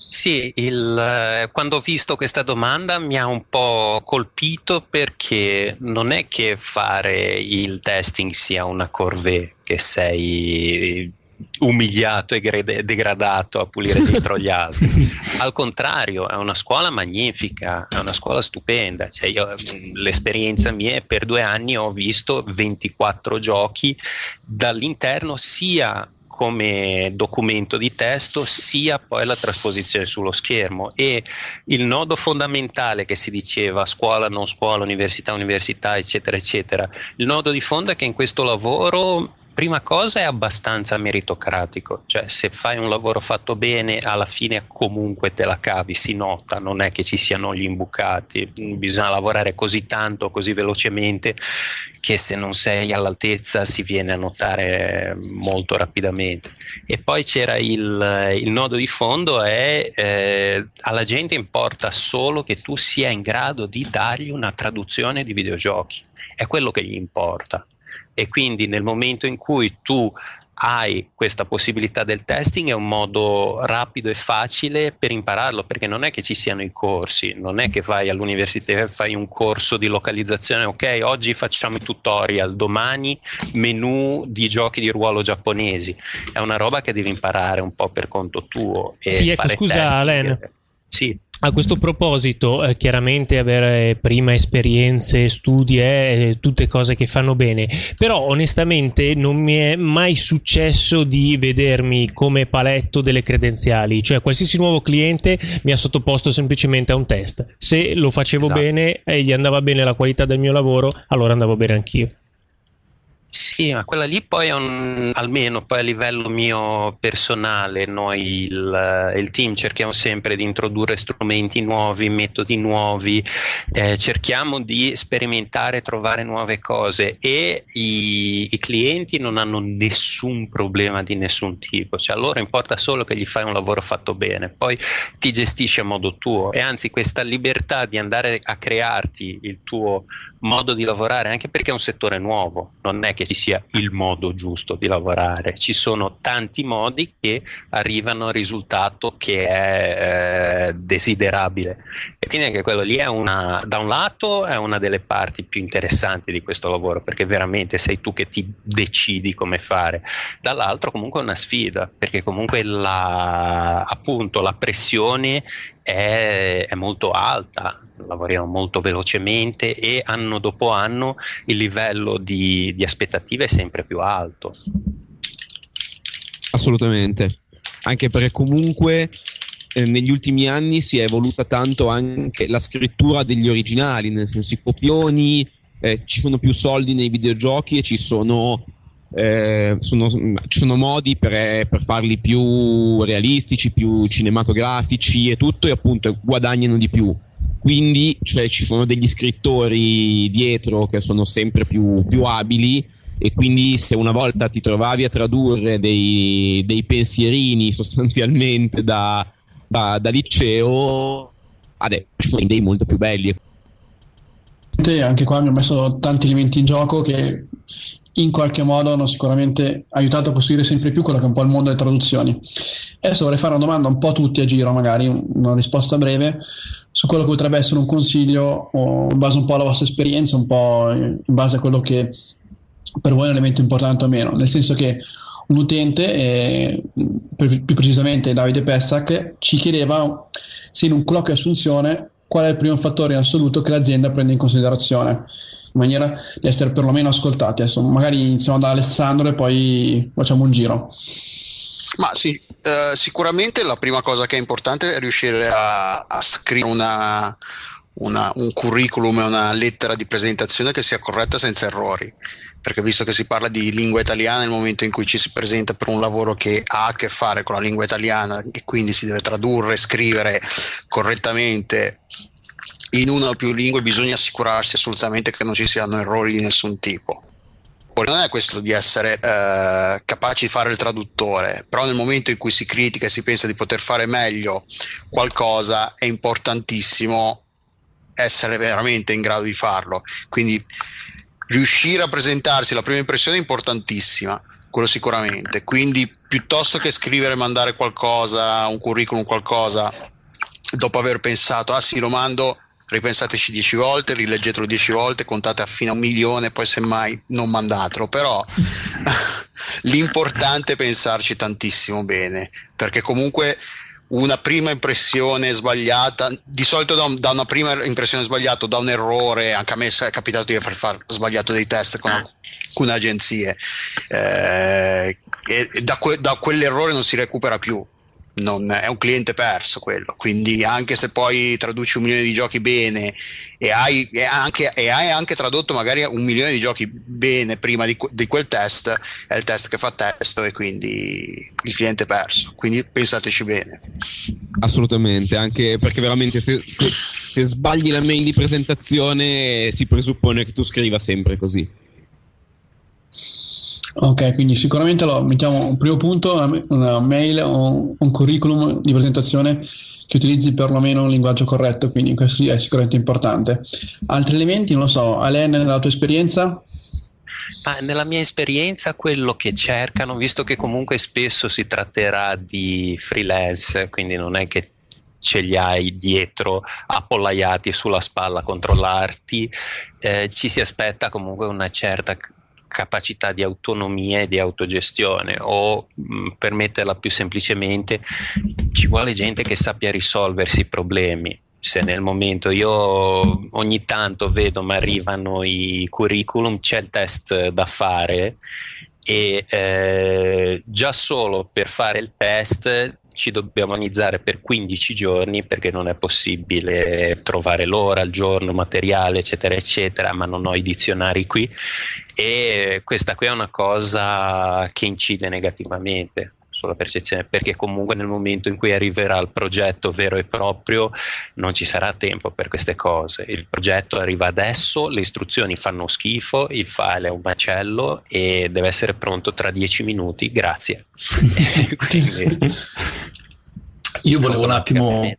C: Sì, il, eh, quando ho visto questa domanda mi ha un po' colpito perché non è che fare il testing sia una corvée, che sei umiliato e degradato a pulire dentro gli altri. Al contrario, è una scuola magnifica, è una scuola stupenda. Cioè io, mm, l'esperienza mia è per due anni ho visto 24 giochi dall'interno sia come documento di testo sia poi la trasposizione sullo schermo. E il nodo fondamentale che si diceva scuola, non scuola, università, università, eccetera, eccetera, il nodo di fondo è che in questo lavoro prima cosa è abbastanza meritocratico, cioè se fai un lavoro fatto bene alla fine comunque te la cavi, si nota, non è che ci siano gli imbucati, bisogna lavorare così tanto, così velocemente che se non sei all'altezza si viene a notare molto rapidamente. E poi c'era il, il nodo di fondo è eh, alla gente importa solo che tu sia in grado di dargli una traduzione di videogiochi, è quello che gli importa e quindi nel momento in cui tu hai questa possibilità del testing è un modo rapido e facile per impararlo perché non è che ci siano i corsi, non è che vai all'università e fai un corso di localizzazione, ok, oggi facciamo i tutorial, domani menu di giochi di ruolo giapponesi, è una roba che devi imparare un po' per conto tuo.
F: E sì, ecco, scusa Alen. Sì. A questo proposito, eh, chiaramente avere prima esperienze, studi è eh, tutte cose che fanno bene, però onestamente non mi è mai successo di vedermi come paletto delle credenziali, cioè qualsiasi nuovo cliente mi ha sottoposto semplicemente a un test. Se lo facevo esatto. bene e gli andava bene la qualità del mio lavoro, allora andavo bene anch'io.
C: Sì, ma quella lì poi è un, almeno poi a livello mio personale, noi il, il, team cerchiamo sempre di introdurre strumenti nuovi, metodi nuovi, eh, cerchiamo di sperimentare, trovare nuove cose e i, i, clienti non hanno nessun problema di nessun tipo, cioè a loro importa solo che gli fai un lavoro fatto bene, poi ti gestisci a modo tuo. E anzi questa libertà di andare a crearti il tuo modo di lavorare, anche perché è un settore nuovo, non è che ci sia il modo giusto di lavorare, ci sono tanti modi che arrivano al risultato che è eh, desiderabile. E quindi anche quello lì è una, da un lato è una delle parti più interessanti di questo lavoro perché veramente sei tu che ti decidi come fare, dall'altro comunque è una sfida perché comunque la, appunto la pressione è, è molto alta, lavoriamo molto velocemente e anno dopo anno il livello di, di aspettative è sempre più alto.
G: Assolutamente, anche perché comunque eh, negli ultimi anni si è evoluta tanto anche la scrittura degli originali, nel senso i copioni, eh, ci sono più soldi nei videogiochi e ci sono, eh, sono, ci sono modi per, per, farli più realistici, più cinematografici e tutto e appunto guadagnano di più. Quindi cioè, ci sono degli scrittori dietro che sono sempre più, più, abili e quindi se una volta ti trovavi a tradurre dei, dei pensierini sostanzialmente da, da, da liceo adesso sono dei molto più belli.
D: Anche qua mi ho messo tanti elementi in gioco che in qualche modo hanno sicuramente aiutato a costruire sempre più quello che è un po' il mondo delle traduzioni. Adesso vorrei fare una domanda un po' a tutti a giro, magari una risposta breve su quello che potrebbe essere un consiglio in base un po' alla vostra esperienza, un po' in base a quello che per voi è un elemento importante o meno, nel senso che un utente, eh, più precisamente Davide Pessac, ci chiedeva se in un colloquio assunzione qual è il primo fattore in assoluto che l'azienda prende in considerazione in maniera di essere perlomeno ascoltati. Adesso magari iniziamo da Alessandro e poi facciamo un giro.
E: Ma sì, eh, sicuramente la prima cosa che è importante è riuscire a, a scrivere una, una, un curriculum e una lettera di presentazione che sia corretta senza errori. Perché visto che si parla di lingua italiana nel momento in cui ci si presenta per un lavoro che ha a che fare con la lingua italiana e quindi si deve tradurre, scrivere correttamente in una o più lingue, bisogna assicurarsi assolutamente che non ci siano errori di nessun tipo non è questo di essere eh, capaci di fare il traduttore, però nel momento in cui si critica e si pensa di poter fare meglio qualcosa è importantissimo essere veramente in grado di farlo. Quindi riuscire a presentarsi, la prima impressione è importantissima, quello sicuramente. Quindi piuttosto che scrivere e mandare qualcosa, un curriculum, qualcosa, dopo aver pensato, ah sì, lo mando, ripensateci dieci volte, rileggetelo dieci volte, contate fino a un milione, poi semmai non mandatelo. Però l'importante è pensarci tantissimo bene, perché comunque una prima impressione sbagliata, di solito da, un, da, una prima impressione sbagliata, da un errore, anche a me è capitato di aver far sbagliato dei test con alcune agenzie, eh, e da, que, da quell'errore non si recupera più non, è un cliente perso quello. Quindi, anche se poi traduci un milione di giochi bene e hai, e anche, e hai anche tradotto magari un milione di giochi bene prima di, di, quel test, è il test che fa testo e quindi il cliente è perso. Quindi pensateci bene.
G: Assolutamente, anche perché veramente se, se, se sbagli la mail di presentazione si presuppone che tu scriva sempre così.
D: Ok, quindi sicuramente lo mettiamo un primo punto, una mail o un curriculum di presentazione che utilizzi perlomeno un linguaggio corretto, quindi questo è sicuramente importante. Altri elementi, non lo so, Alain, nella tua esperienza?
C: Ah, nella mia esperienza quello che cercano, visto che comunque spesso si tratterà di freelance, quindi non è che ce li hai dietro appollaiati sulla spalla a controllarti, eh, ci si aspetta comunque una certa capacità di autonomia e di autogestione o mh, mm, per metterla più semplicemente ci vuole gente che sappia risolversi i problemi. Se nel momento io ogni tanto vedo ma arrivano i curriculum c'è il test da fare e eh, già solo per fare il test ci dobbiamo organizzare per 15 giorni perché non è possibile trovare l'ora, il giorno, materiale, eccetera, eccetera, ma non ho i dizionari qui. E questa qui è una cosa che incide negativamente sulla percezione perché comunque nel momento in cui arriverà il progetto vero e proprio non ci sarà tempo per queste cose. Il progetto arriva adesso le istruzioni fanno schifo il file è un macello e deve essere pronto tra dieci minuti grazie. Quindi,
H: io volevo un attimo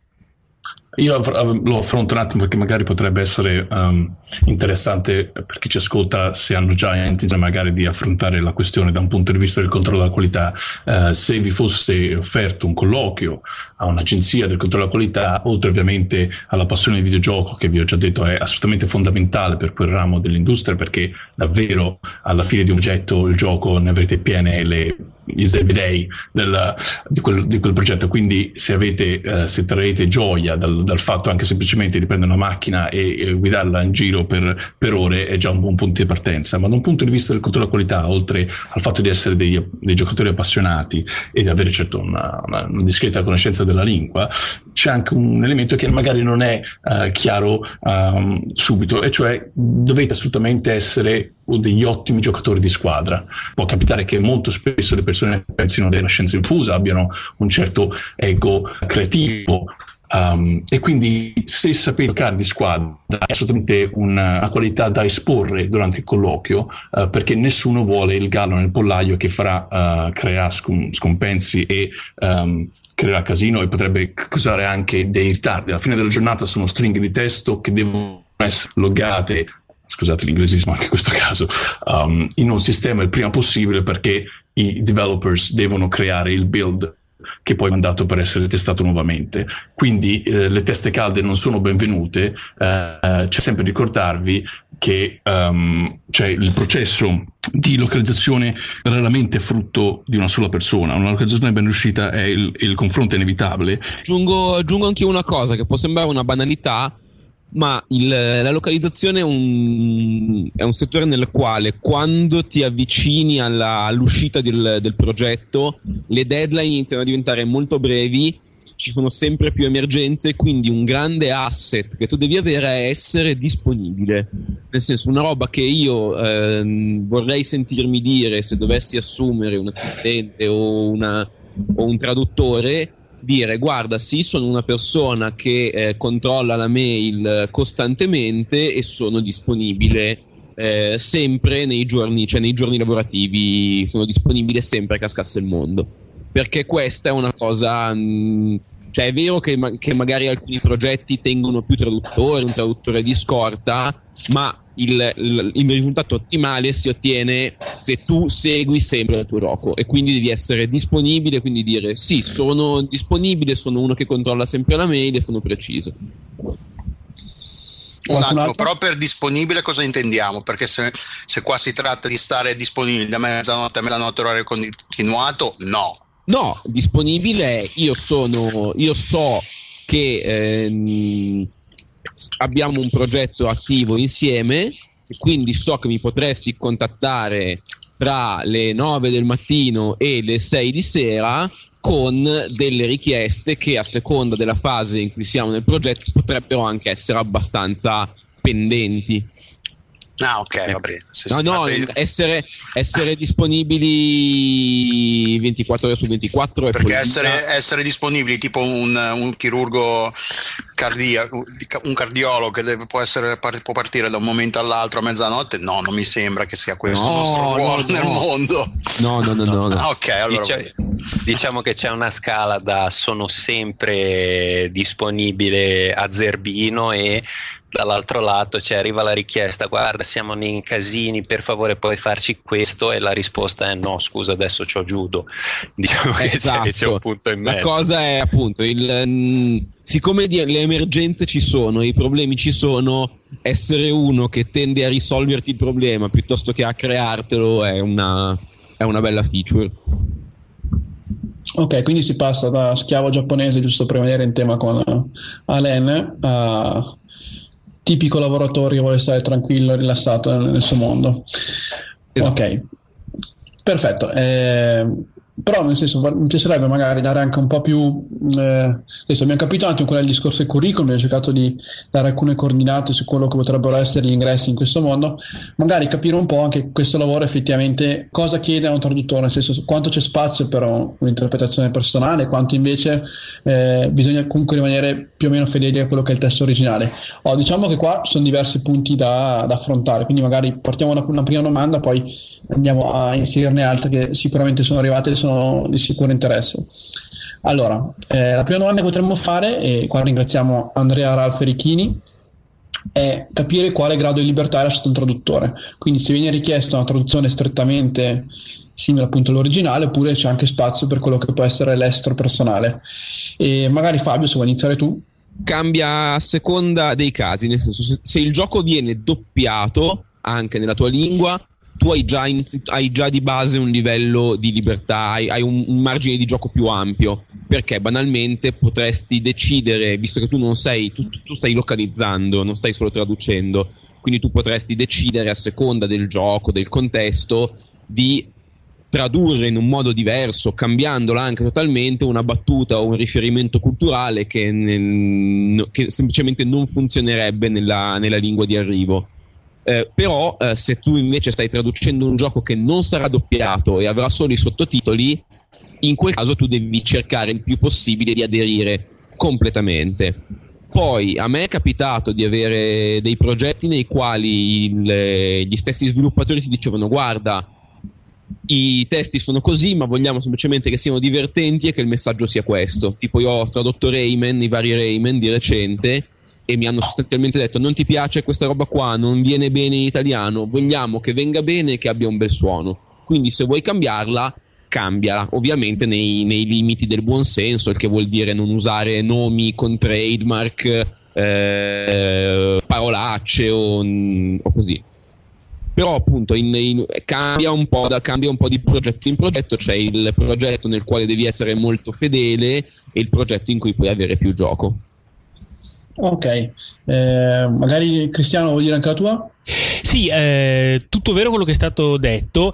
H: io lo affronto un attimo perché magari potrebbe essere um, interessante per chi ci ascolta se hanno già intenzione magari di affrontare la questione da un punto di vista del controllo della qualità. Uh, se vi fosse offerto un colloquio a un'agenzia del controllo della qualità, oltre ovviamente alla passione di videogioco che vi ho già detto è assolutamente fondamentale per quel ramo dell'industria perché davvero alla fine di un oggetto il gioco ne avrete piene le i zebedei del, di, quel, di, quel, progetto. Quindi, se avete, eh, se traete gioia dal, dal, fatto anche semplicemente di prendere una macchina e, e guidarla in giro per, per, ore, è già un buon punto di partenza. Ma da un punto di vista del controllo della qualità, oltre al fatto di essere dei, dei giocatori appassionati e di avere certo una, una, una, discreta conoscenza della lingua, c'è anche un elemento che magari non è uh, chiaro um, subito, e cioè dovete assolutamente essere degli ottimi giocatori di squadra. Può capitare che molto spesso le persone pensino della scienza infusa, abbiano un certo ego creativo, Um, e quindi se sapete giocare di squadra è assolutamente una, una, qualità da esporre durante il colloquio uh, perché nessuno vuole il gallo nel pollaio che farà uh, creare scom- scompensi e um, creerà casino e potrebbe causare anche dei ritardi. Alla fine della giornata sono stringhe di testo che devono essere loggate scusate l'inglesismo anche in questo caso, um, in un sistema il prima possibile perché i developers devono creare il build che poi è mandato per essere testato nuovamente. Quindi eh, le teste calde non sono benvenute, eh, c'è sempre ricordarvi che um, cioè il processo di localizzazione raramente è frutto di una sola persona, una localizzazione ben riuscita è il, il confronto inevitabile.
G: Aggiungo, aggiungo anche una cosa che può sembrare una banalità, ma il, la localizzazione è un, è un, settore nel quale quando ti avvicini alla, all'uscita del, del, progetto le deadline iniziano a diventare molto brevi ci sono sempre più emergenze quindi un grande asset che tu devi avere è essere disponibile. Nel senso una roba che io eh, vorrei sentirmi dire se dovessi assumere un assistente o, una, o un traduttore dire guarda sì sono una persona che eh, controlla la mail costantemente e sono disponibile eh, sempre nei giorni, cioè nei giorni lavorativi sono disponibile sempre a cascasse il mondo. Perché questa è una cosa mh, mm, Cioè è vero che, ma- che magari alcuni progetti tengono più traduttori, un traduttore di scorta, ma il, il, il, risultato ottimale si ottiene se tu segui sempre il tuo gioco e quindi devi essere disponibile, quindi dire sì, sono disponibile, sono uno che controlla sempre la mail e sono preciso.
E: Un attimo, però per disponibile cosa intendiamo? Perché se, se qua si tratta di stare disponibili da mezzanotte a mezzanotte orario continuato, no.
G: No, disponibile io sono, io so che ehm, abbiamo un progetto attivo insieme, quindi so che mi potresti contattare tra le 9 del mattino e le 6 di sera con delle richieste che a seconda della fase in cui siamo nel progetto potrebbero anche essere abbastanza pendenti.
E: Ah, ok, va bene.
G: Se no, no, di... essere, essere, disponibili 24 ore su 24 è
E: Perché essere, essere, disponibili tipo un, un chirurgo cardiaco, un cardiologo che deve, può, essere, può, partire da un momento all'altro a mezzanotte, no, non mi sembra che sia questo no, il nostro ruolo no, nel no. mondo.
G: No, no, no, no. no.
E: Ah, ok, allora.
C: Dice, diciamo che c'è una scala da sono sempre disponibile a zerbino e dall'altro lato cioè, arriva la richiesta guarda siamo in casini per favore puoi farci questo? E la risposta è no scusa adesso c'ho judo. Diciamo esatto. che c'è, c'è, un punto in mezzo.
G: la cosa è appunto il, mm, siccome le emergenze ci sono i problemi ci sono essere uno che tende a risolverti il problema piuttosto che a creartelo è una, è una bella feature.
D: Ok, quindi si passa da schiavo giapponese, giusto per rimanere in tema con Alen, a tipico lavoratore che vuole stare tranquillo e rilassato nel suo mondo. Esatto. Ok, perfetto. Eh, però nel senso mi piacerebbe magari dare anche un po' più eh, adesso abbiamo capito anche con il discorso del curriculum abbiamo cercato di dare alcune coordinate su quello che potrebbero essere gli ingressi in questo mondo magari capire un po' anche questo lavoro effettivamente cosa chiede a un traduttore nel senso quanto c'è spazio per un'interpretazione personale quanto invece eh, bisogna comunque rimanere più o meno fedeli a quello che è il testo originale. Oh, diciamo che qua sono diversi punti da, da affrontare quindi magari partiamo da una prima domanda poi andiamo a inserirne altre che sicuramente sono arrivate e sono di sicuro interesse. Allora, eh, la prima domanda che potremmo fare, e qua ringraziamo Andrea Ralf Richini, è capire quale grado di libertà è lasciato un traduttore. Quindi se viene richiesta una traduzione strettamente simile appunto all'originale, oppure c'è anche spazio per quello che può essere l'estro personale. E magari Fabio, se vuoi iniziare tu.
G: Cambia a seconda dei casi, nel senso se, se il gioco viene doppiato anche nella tua lingua, tu hai già, inizi- hai già, di base un livello di libertà, hai, hai un, un, margine di gioco più ampio, perché banalmente potresti decidere, visto che tu non sei, tu, tu stai localizzando, non stai solo traducendo, quindi tu potresti decidere a seconda del gioco, del contesto, di tradurre in un modo diverso, cambiandola anche totalmente, una battuta o un riferimento culturale che, nel, che semplicemente non funzionerebbe nella, nella lingua di arrivo. Eh, però eh, se tu invece stai traducendo un gioco che non sarà doppiato e avrà solo i sottotitoli, in quel caso tu devi cercare il più possibile di aderire completamente. Poi a me è capitato di avere dei progetti nei quali il, gli stessi sviluppatori ti dicevano guarda, i testi sono così, ma vogliamo semplicemente che siano divertenti e che il messaggio sia questo. Tipo io ho tradotto Rayman, i vari Rayman di recente, e mi hanno sostanzialmente detto non ti piace questa roba qua, non viene bene in italiano, vogliamo che venga bene e che abbia un bel suono. Quindi se vuoi cambiarla, cambiala, ovviamente nei, nei limiti del buon senso, il che vuol dire non usare nomi con trademark, eh, parolacce o, o, così. Però appunto in, in, cambia, un da, cambia un po' di progetto in progetto, c'è il progetto nel quale devi essere molto fedele e il progetto in cui puoi avere più gioco.
D: Ok, eh, magari Cristiano vuoi dire anche la tua?
F: Sì, eh, tutto vero quello che è stato detto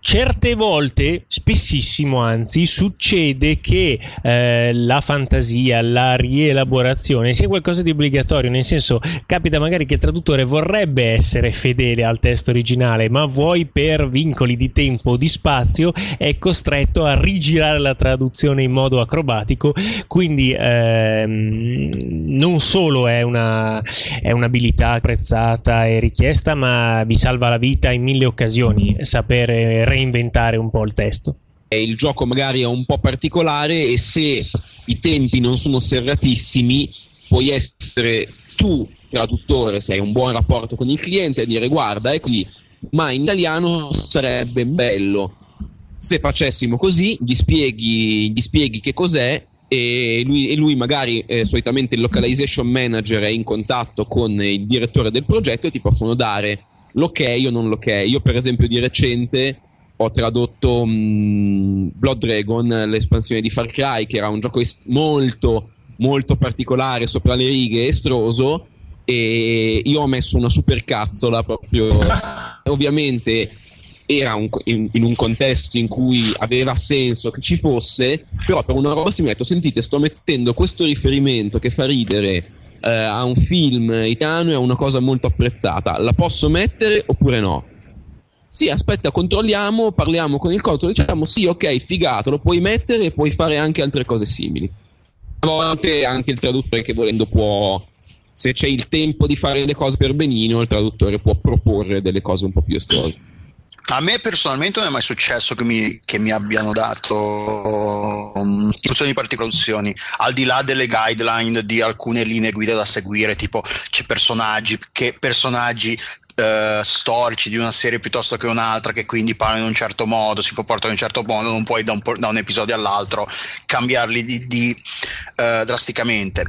F: certe volte, spessissimo anzi, succede che eh, la fantasia, la rielaborazione sia qualcosa di obbligatorio, nel senso capita magari che il traduttore vorrebbe essere fedele al testo originale, ma vuoi per vincoli di tempo o di spazio è costretto a rigirare la traduzione in modo acrobatico, quindi ehm, non solo è, una, è un'abilità apprezzata e richiesta, ma vi salva la vita in mille occasioni. Sapere reinventare un po' il testo.
G: il gioco magari è un po' particolare e se i tempi non sono serratissimi, puoi essere tu traduttore, se hai un buon rapporto con il cliente, e dire guarda è così, ma in italiano sarebbe bello. Se facessimo così, gli spieghi, gli spieghi che cos'è e lui, e lui magari eh, solitamente il localization manager è in contatto con il direttore del progetto e ti possono dare l'ok o non l'ok. Io per esempio di recente ho tradotto mh, mm, Blood Dragon, l'espansione di Far Cry, che era un gioco est- molto molto particolare sopra le righe, estroso e io ho messo una super cazzola proprio ovviamente era un, in, in, un contesto in cui aveva senso che ci fosse, però per una roba si mi ha detto, sentite, sto mettendo questo riferimento che fa ridere eh, a un film italiano e a una cosa molto apprezzata, la posso mettere oppure no? Sì, aspetta, controlliamo, parliamo con il conto, diciamo sì, ok, figato, lo puoi mettere e puoi fare anche altre cose simili. A volte anche il traduttore che volendo può, se c'è il tempo di fare le cose per benino, il traduttore può proporre delle cose un po' più estrose.
E: A me personalmente non è mai successo che mi, che mi abbiano dato um, istruzioni per traduzioni, al di là delle guideline di alcune linee guida da seguire, tipo c'è personaggi, che personaggi Uh, storici di una serie piuttosto che un'altra che quindi parlano in un certo modo, si comportano in un certo modo, non puoi da un, da un episodio all'altro cambiarli di, di, uh, drasticamente.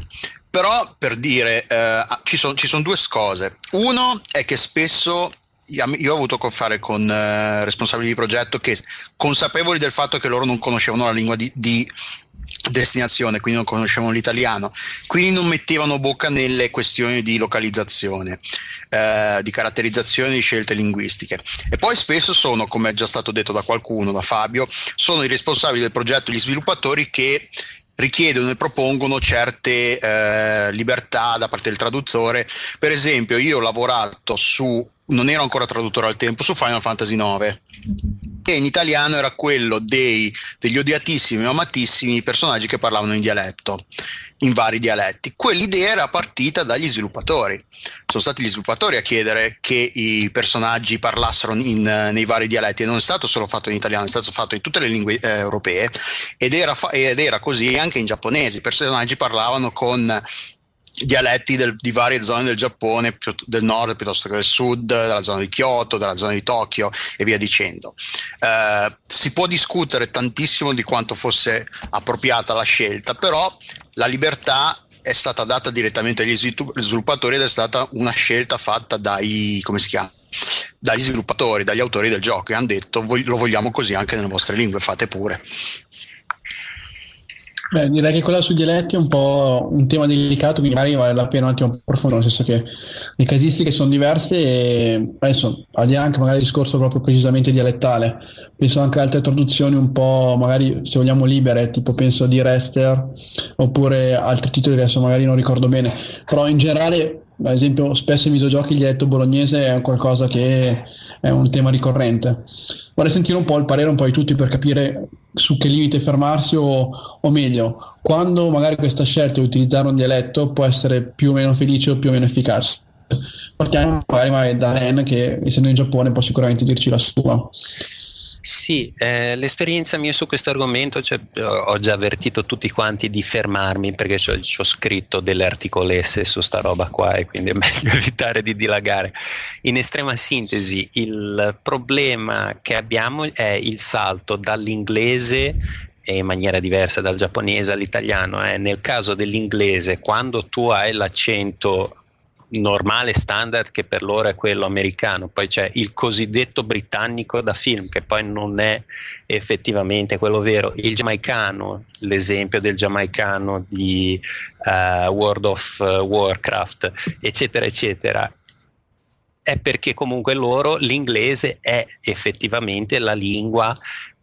E: Però per dire, uh, ci sono son due cose. Uno è che spesso io ho avuto a che fare con eh, responsabili di progetto che consapevoli del fatto che loro non conoscevano la lingua di, di destinazione, quindi non conoscevano l'italiano, quindi non mettevano bocca nelle questioni di localizzazione, eh, di caratterizzazione di scelte linguistiche. E poi spesso sono, come è già stato detto da qualcuno, da Fabio, sono i responsabili del progetto, gli sviluppatori che richiedono e propongono certe eh, libertà da parte del traduttore. Per esempio, io ho lavorato su non ero ancora traduttore al tempo, su Final Fantasy IX. E in italiano era quello dei, degli odiatissimi o amatissimi personaggi che parlavano in dialetto, in vari dialetti. Quell'idea era partita dagli sviluppatori. Sono stati gli sviluppatori a chiedere che i personaggi parlassero in, nei vari dialetti e non è stato solo fatto in italiano, è stato fatto in tutte le lingue eh, europee ed era, fa- ed era così anche in giapponese. I personaggi parlavano con dialetti del, di varie zone del Giappone, più, del nord piuttosto che del sud, della zona di Kyoto, della zona di Tokyo e via dicendo. Eh, si può discutere tantissimo di quanto fosse appropriata la scelta, però la libertà è stata data direttamente agli sviluppatori ed è stata una scelta fatta dai, chiama? dagli sviluppatori, dagli autori del gioco e hanno detto lo vogliamo così anche nelle vostre lingue, fate pure.
D: Beh, direi che quella sui dialetti è un po' un tema delicato, quindi magari vale la pena un attimo approfondire, nel senso che le casistiche sono diverse e adesso al di là anche magari il discorso proprio precisamente dialettale, penso anche a altre traduzioni un po' magari se vogliamo libere, tipo penso di Rester oppure altri titoli che adesso magari non ricordo bene, però in generale ad esempio spesso in videogiochi il dialetto bolognese è qualcosa che è un tema ricorrente. Vorrei sentire un po' il parere un po' di tutti per capire su che limite fermarsi o, o meglio, quando magari questa scelta di utilizzare un dialetto può essere più o meno felice o più o meno efficace. Partiamo magari da Ren che essendo in Giappone può sicuramente dirci la sua.
C: Sì, eh, l'esperienza mia su questo argomento, cioè, ho già avvertito tutti quanti di fermarmi perché ci ho scritto delle articolesse su sta roba qua e quindi è meglio evitare di dilagare. In estrema sintesi, il problema che abbiamo è il salto dall'inglese in maniera diversa dal giapponese all'italiano. Eh. Nel caso dell'inglese, quando tu hai l'accento normale standard che per loro è quello americano, poi c'è il cosiddetto britannico da film che poi non è effettivamente quello vero, il giamaicano, l'esempio del giamaicano di uh, World of Warcraft, eccetera, eccetera, è perché comunque loro l'inglese è effettivamente la lingua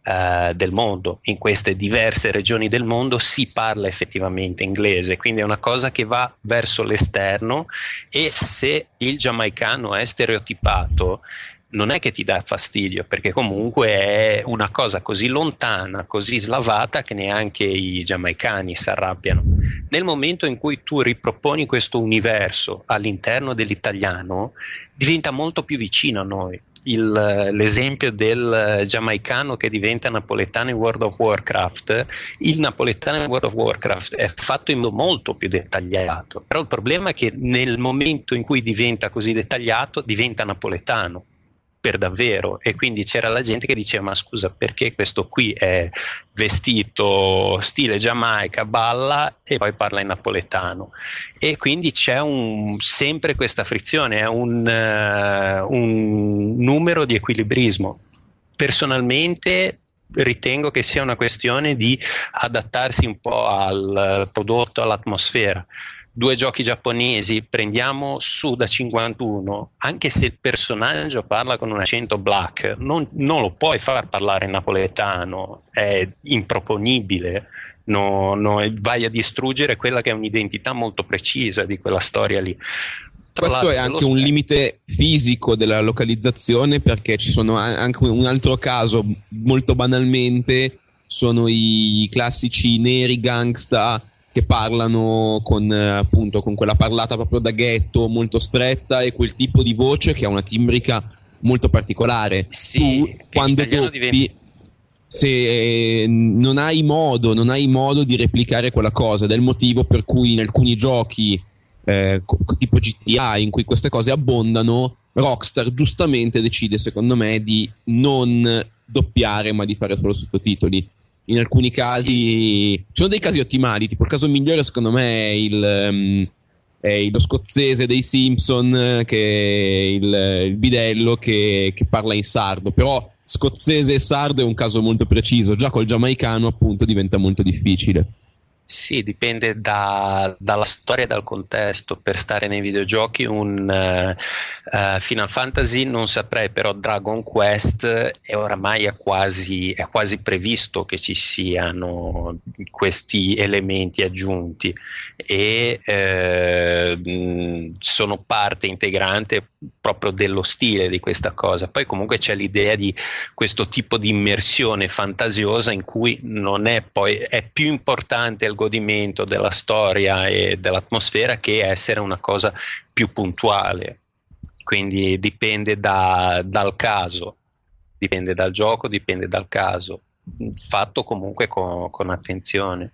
C: uh, del mondo. In queste diverse regioni del mondo si parla effettivamente inglese, quindi è una cosa che va verso l'esterno e se il giamaicano è stereotipato non è che ti dà fastidio, perché comunque è una cosa così lontana, così slavata che neanche i giamaicani si arrabbiano. Nel momento in cui tu riproponi questo universo all'interno dell'italiano, diventa molto più vicino a noi il, l'esempio del giamaicano che diventa napoletano in World of Warcraft, il napoletano in World of Warcraft è fatto in modo molto più dettagliato, però il problema è che nel momento in cui diventa così dettagliato diventa napoletano per davvero. E quindi c'era la gente che diceva ma scusa perché questo qui è vestito stile Giamaica, balla e poi parla in napoletano? E quindi c'è un, sempre questa frizione, è un, uh, un numero di equilibrismo. Personalmente ritengo che sia una questione di adattarsi un po' al prodotto, all'atmosfera due giochi giapponesi, prendiamo su da 51, anche se il personaggio parla con un accento black, non, non lo puoi far parlare napoletano, è improponibile. No, no, vai a distruggere quella che è un'identità molto precisa di quella storia lì.
G: Tra Questo è anche un limite fisico della localizzazione perché ci sono anche un altro caso molto banalmente sono i classici neri gangsta che parlano con, eh, appunto, con quella parlata proprio da ghetto molto stretta e quel tipo di voce che ha una timbrica molto particolare.
C: Sì,
G: tu quando doppi, diventa... se eh, non hai modo, non hai modo di replicare quella cosa, ed è il motivo per cui in alcuni giochi eh, tipo GTA in cui queste cose abbondano, Rockstar giustamente decide, secondo me, di non doppiare ma di fare solo sottotitoli in alcuni casi sì. ci sono dei casi ottimali tipo il caso migliore secondo me è il um, è lo scozzese dei Simpson che è il, il bidello che, che, parla in sardo però scozzese e sardo è un caso molto preciso già col giamaicano appunto diventa molto difficile
C: sì, dipende da, dalla storia e dal contesto. Per stare nei videogiochi, un uh, Final Fantasy non saprei, però Dragon Quest è oramai è quasi, è quasi previsto che ci siano questi elementi aggiunti e uh, sono parte integrante proprio dello stile di questa cosa. Poi comunque c'è l'idea di questo tipo di immersione fantasiosa in cui non è poi è più importante il godimento della storia e dell'atmosfera che essere una cosa più puntuale. Quindi dipende da, dal caso, dipende dal gioco, dipende dal caso, fatto comunque con, con attenzione.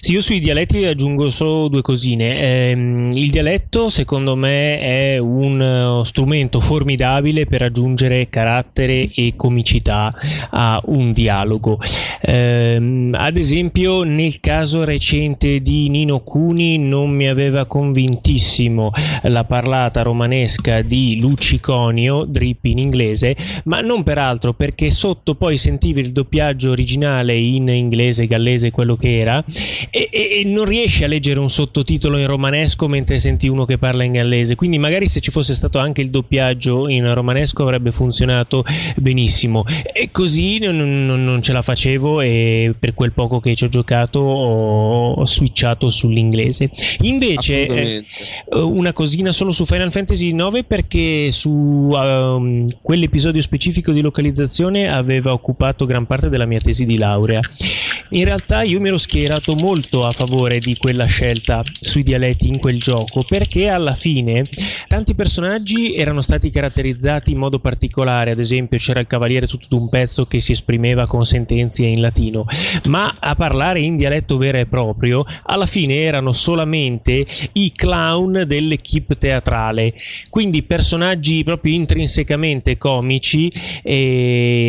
F: Sì, io sui dialetti aggiungo solo due cosine. Eh, il dialetto, secondo me, è uno strumento formidabile per aggiungere carattere e comicità a un dialogo. Eh, ad esempio, nel caso recente di Nino Cuni, non mi aveva convintissimo la parlata romanesca di Luciconio, drip in inglese, ma non peraltro perché sotto poi sentivi il doppiaggio originale in inglese, gallese, quello che era e, e, e, non riesci a leggere un sottotitolo in romanesco mentre senti uno che parla in gallese. Quindi, magari se ci fosse stato anche il doppiaggio in romanesco avrebbe funzionato benissimo. E così non, non, non ce la facevo, e per quel poco che ci ho giocato ho, ho switchato sull'inglese. Invece, eh, una cosina solo su Final Fantasy IX perché su um, quell'episodio specifico di localizzazione aveva occupato gran parte della mia tesi di laurea. In realtà, io mi ero schierato votato molto a favore di quella scelta sui dialetti in quel gioco perché alla fine tanti personaggi erano stati caratterizzati in modo particolare, ad esempio c'era il cavaliere tutto d'un pezzo che si esprimeva con sentenze in latino, ma a parlare in dialetto vero e proprio alla fine erano solamente i clown dell'equipe teatrale, quindi personaggi proprio intrinsecamente comici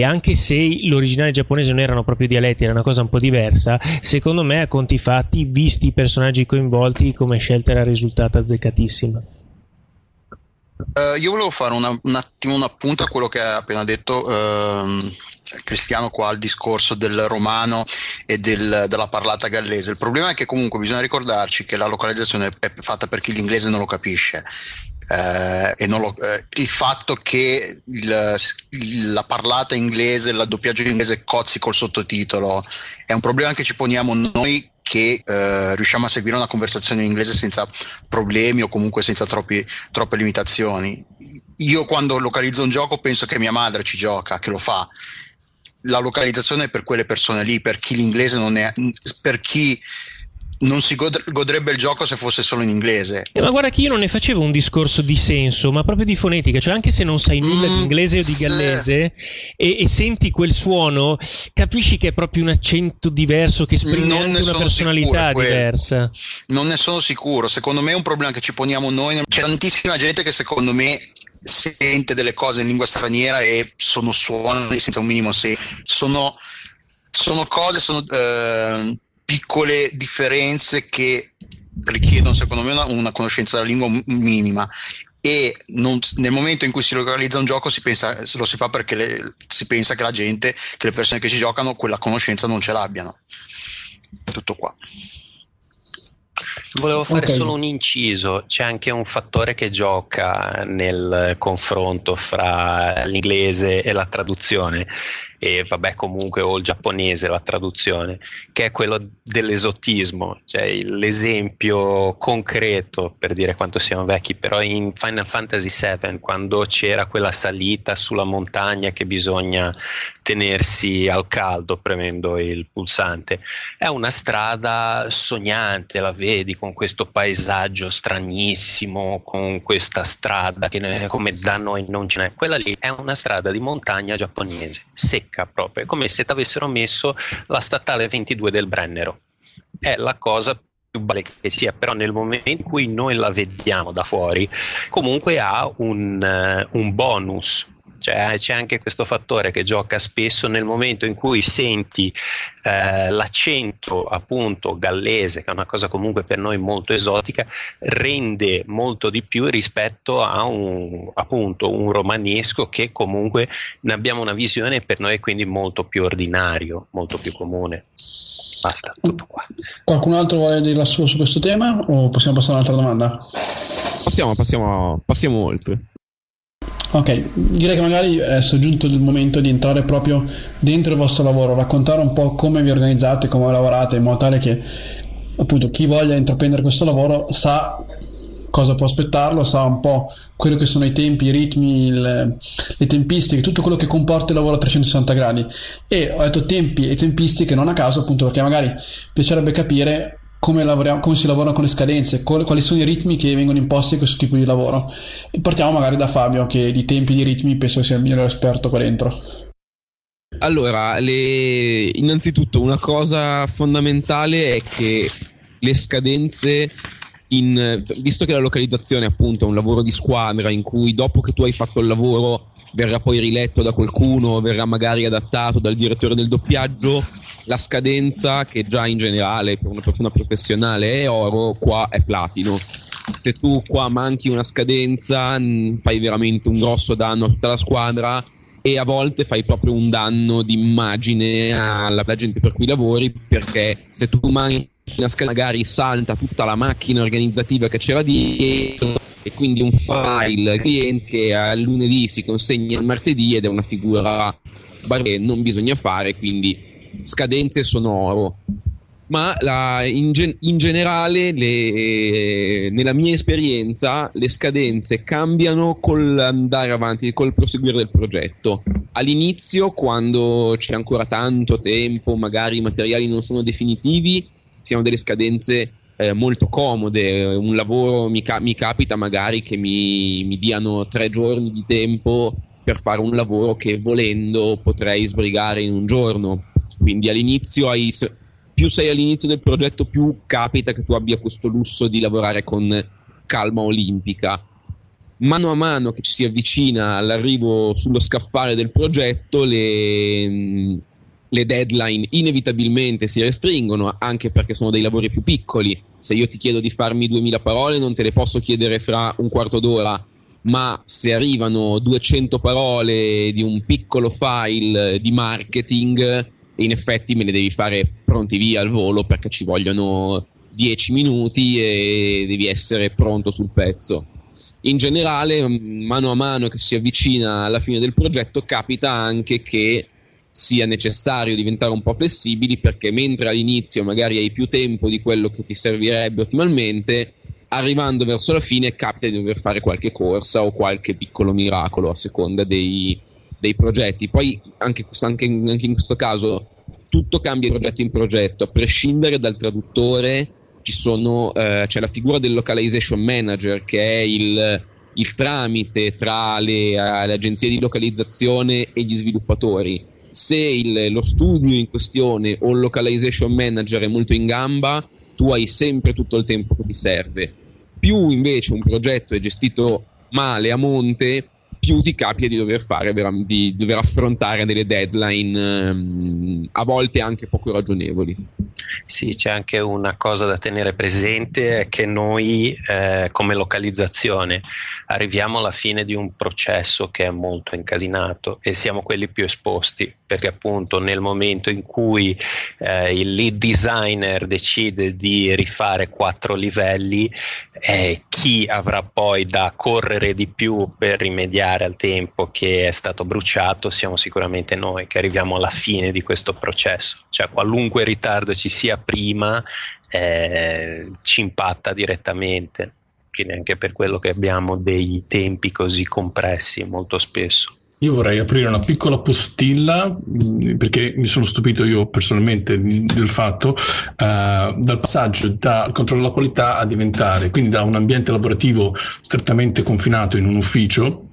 F: anche se l'originale giapponese non erano proprio dialetti, era una cosa un po' diversa, secondo me conti fatti, visti i personaggi coinvolti, come scelta era risultata azzeccatissima.
E: Uh, io volevo fare una, un attimo un appunto a quello che ha appena detto uh, Cristiano qua al discorso del romano e del, della parlata gallese. Il problema è che comunque bisogna ricordarci che la localizzazione è fatta per chi l'inglese non lo capisce. Eh, lo, eh, il fatto che il, la parlata inglese, il doppiaggio inglese cozzi col sottotitolo è un problema che ci poniamo noi che eh, riusciamo a seguire una conversazione in inglese senza problemi o comunque senza troppi, troppe limitazioni. Io quando localizzo un gioco penso che mia madre ci gioca, che lo fa. La localizzazione è per quelle persone lì, per chi l'inglese non è, per chi non si god- godrebbe il gioco se fosse solo in inglese.
F: Eh, ma guarda che io non ne facevo un discorso di senso, ma proprio di fonetica, cioè anche se non sai nulla mm, di inglese o di gallese e, e, senti quel suono, capisci che è proprio un accento diverso che esprime anche una personalità diversa.
E: Non ne sono sicuro, secondo me è un problema che ci poniamo noi, c'è tantissima gente che secondo me sente delle cose in lingua straniera e sono suoni senza un minimo senso. Sono, sono cose, sono... Eh, piccole differenze che richiedono secondo me una, una conoscenza della lingua minima e non, nel momento in cui si localizza un gioco si pensa, lo si fa perché le, si pensa che la gente, che le persone che ci giocano quella conoscenza non ce l'abbiano. Tutto qua.
C: Volevo fare okay. solo un inciso, c'è anche un fattore che gioca nel confronto fra l'inglese e la traduzione e vabbè comunque o il giapponese la traduzione, che è quello dell'esotismo, cioè l'esempio concreto per dire quanto siamo vecchi, però in Final Fantasy VII quando c'era quella salita sulla montagna che bisogna tenersi al caldo premendo il pulsante, è una strada sognante, la vedi con questo paesaggio stranissimo, con questa strada che come da noi non ce n'è, quella lì è una strada di montagna giapponese, secca secca proprio, come se ti avessero messo la statale 22 del Brennero. È la cosa più bella che sia, però nel momento in cui noi la vediamo da fuori, comunque ha un, uh, un bonus cioè, c'è anche questo fattore che gioca spesso nel momento in cui senti eh, l'accento appunto gallese, che è una cosa comunque per noi molto esotica, rende molto di più rispetto a un, appunto, un romanesco che comunque ne abbiamo una visione per noi quindi molto più ordinario, molto più comune. Basta, tutto qua.
D: Qualcun altro vuole dire la sua su questo tema o possiamo passare a un'altra domanda?
G: Passiamo, passiamo, passiamo oltre.
D: Ok, direi che magari adesso è giunto il momento di entrare proprio dentro il vostro lavoro, raccontare un po' come vi organizzate, come lavorate, in modo tale che appunto chi voglia intraprendere questo lavoro sa cosa può aspettarlo, sa un po' quello che sono i tempi, i ritmi, le, le tempistiche, tutto quello che comporta il lavoro a 360 gradi. E ho detto tempi e tempistiche non a caso, appunto perché magari piacerebbe capire come, come, si lavora con le scadenze, quali sono i ritmi che vengono imposti a questo tipo di lavoro. E partiamo magari da Fabio, che di tempi e di ritmi penso sia il migliore esperto qua dentro.
G: Allora, le... innanzitutto una cosa fondamentale è che le scadenze in, visto che la localizzazione appunto è un lavoro di squadra in cui dopo che tu hai fatto il lavoro verrà poi riletto da qualcuno, verrà magari adattato dal direttore del doppiaggio, la scadenza che già in generale per una persona professionale è oro, qua è platino. Se tu qua manchi una scadenza fai veramente un grosso danno a tutta la squadra e a volte fai proprio un danno d'immagine alla gente per cui lavori perché se tu manchi magari salta tutta la macchina organizzativa che c'era dietro e quindi un file cliente che a lunedì si consegna il martedì ed è una figura che non bisogna fare, quindi scadenze sonoro. Ma la, in, gen- in, generale, le, nella mia esperienza, le scadenze cambiano col andare avanti, col proseguire del progetto. All'inizio, quando c'è ancora tanto tempo, magari i materiali non sono definitivi, siano delle scadenze eh, molto comode. Un lavoro mi, ca- mi capita magari che mi, mi, diano tre giorni di tempo per fare un lavoro che volendo potrei sbrigare in un giorno. Quindi all'inizio hai, più sei all'inizio del progetto, più capita che tu abbia questo lusso di lavorare con calma olimpica. Mano a mano che ci si avvicina all'arrivo sullo scaffale del progetto, le, le deadline inevitabilmente si restringono anche perché sono dei lavori più piccoli. Se io ti chiedo di farmi 2000 parole non te le posso chiedere fra un quarto d'ora, ma se arrivano 200 parole di un piccolo file di marketing, in effetti me ne devi fare pronti via al volo perché ci vogliono 10 minuti e devi essere pronto sul pezzo. In generale, mano a mano che si avvicina alla fine del progetto, capita anche che sia necessario diventare un po' flessibili perché mentre all'inizio magari hai più tempo di quello che ti servirebbe ottimalmente, arrivando verso la fine capita di dover fare qualche corsa o qualche piccolo miracolo a seconda dei, dei progetti. Poi anche, anche, anche, in questo caso tutto cambia di progetto in progetto, a prescindere dal traduttore sono, eh, c'è la figura del localization manager che è il, il tramite tra le, le, agenzie di localizzazione e gli sviluppatori. Se il, lo studio in questione o il localization manager è molto in gamba, tu hai sempre tutto il tempo che ti serve. Più invece un progetto è gestito male a monte, più ti capita di dover fare, di dover affrontare delle deadline um, a volte anche poco ragionevoli.
C: Sì, c'è anche una cosa da tenere presente, è che noi eh, come localizzazione arriviamo alla fine di un processo che è molto incasinato e siamo quelli più esposti, perché appunto nel momento in cui eh, il lead designer decide di rifare quattro livelli, eh, chi avrà poi da correre di più per rimediare al tempo che è stato bruciato siamo sicuramente noi che arriviamo alla fine di questo processo, cioè qualunque ritardo ci sia prima eh, ci impatta direttamente, quindi anche per quello che abbiamo dei tempi così compressi molto spesso.
H: Io vorrei aprire una piccola postilla mm, perché mi sono stupito io personalmente del fatto uh, dal passaggio dal controllo della qualità a diventare quindi da un ambiente lavorativo strettamente confinato in un ufficio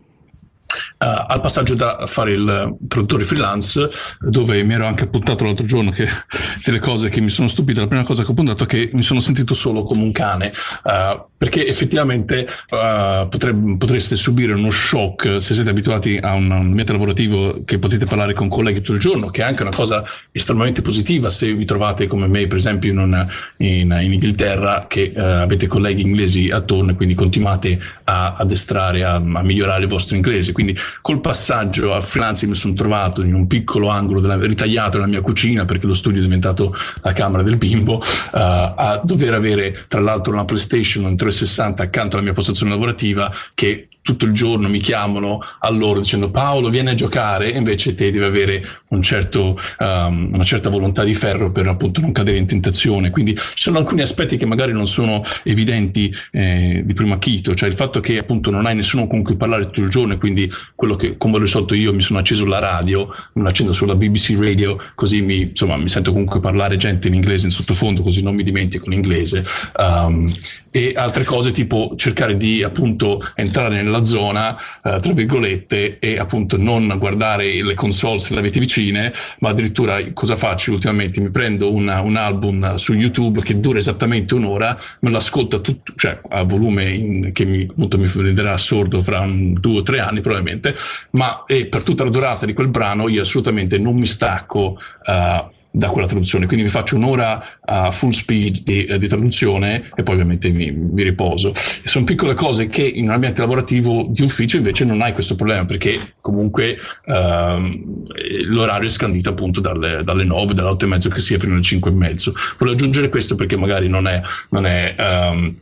H: al passaggio da fare il traduttore freelance, dove mi ero anche appuntato l'altro giorno che delle cose che mi sono stupite. La prima cosa che ho puntato è che mi sono sentito solo come un cane, uh, perché effettivamente uh, potre, potreste subire uno shock se siete abituati a un, ambiente lavorativo che potete parlare con colleghi tutto il giorno, che è anche una cosa estremamente positiva se vi trovate come me, per esempio, in, una, in, in Inghilterra, che avete colleghi inglesi attorno e quindi continuate a addestrare, a, a migliorare il vostro inglese. Quindi col passaggio a freelance mi sono trovato in un piccolo angolo della, ritagliato nella mia cucina perché lo studio è diventato la camera del bimbo, uh, a dover avere tra l'altro una PlayStation 360 accanto alla mia postazione lavorativa che tutto il giorno mi chiamano a loro dicendo Paolo vieni a giocare. Invece te devi avere un certo, um, una certa volontà di ferro per appunto non cadere in tentazione. Quindi ci sono alcuni aspetti che magari non sono evidenti eh, di primo acchito. Cioè il fatto che appunto non hai nessuno con cui parlare tutto il giorno e quindi quello che come ho risolto io mi sono acceso la radio me l'accendo sulla BBC Radio così mi, insomma, mi sento comunque parlare gente in inglese in sottofondo così non mi dimentico l'inglese. Um, e altre cose tipo cercare di appunto entrare nella zona eh, tra virgolette e appunto non guardare le console se le avete vicine ma addirittura cosa faccio ultimamente? Mi prendo una, un album su YouTube che dura esattamente un'ora me lo ascolto tutto cioè a volume in, che mi, appunto mi renderà sordo fra un, due o tre anni probabilmente ma per tutta la durata di quel brano io assolutamente non mi stacco uh, da quella traduzione. Quindi mi faccio un'ora a full speed di, eh, di traduzione e poi ovviamente mi, mi riposo. E sono piccole cose che in un ambiente lavorativo di ufficio invece non hai questo problema perché comunque ehm, l'orario è scandito appunto dalle, dalle 9, dalle 8 e mezzo che sia fino alle 5 e mezzo. Volevo aggiungere questo perché magari non è, non è um,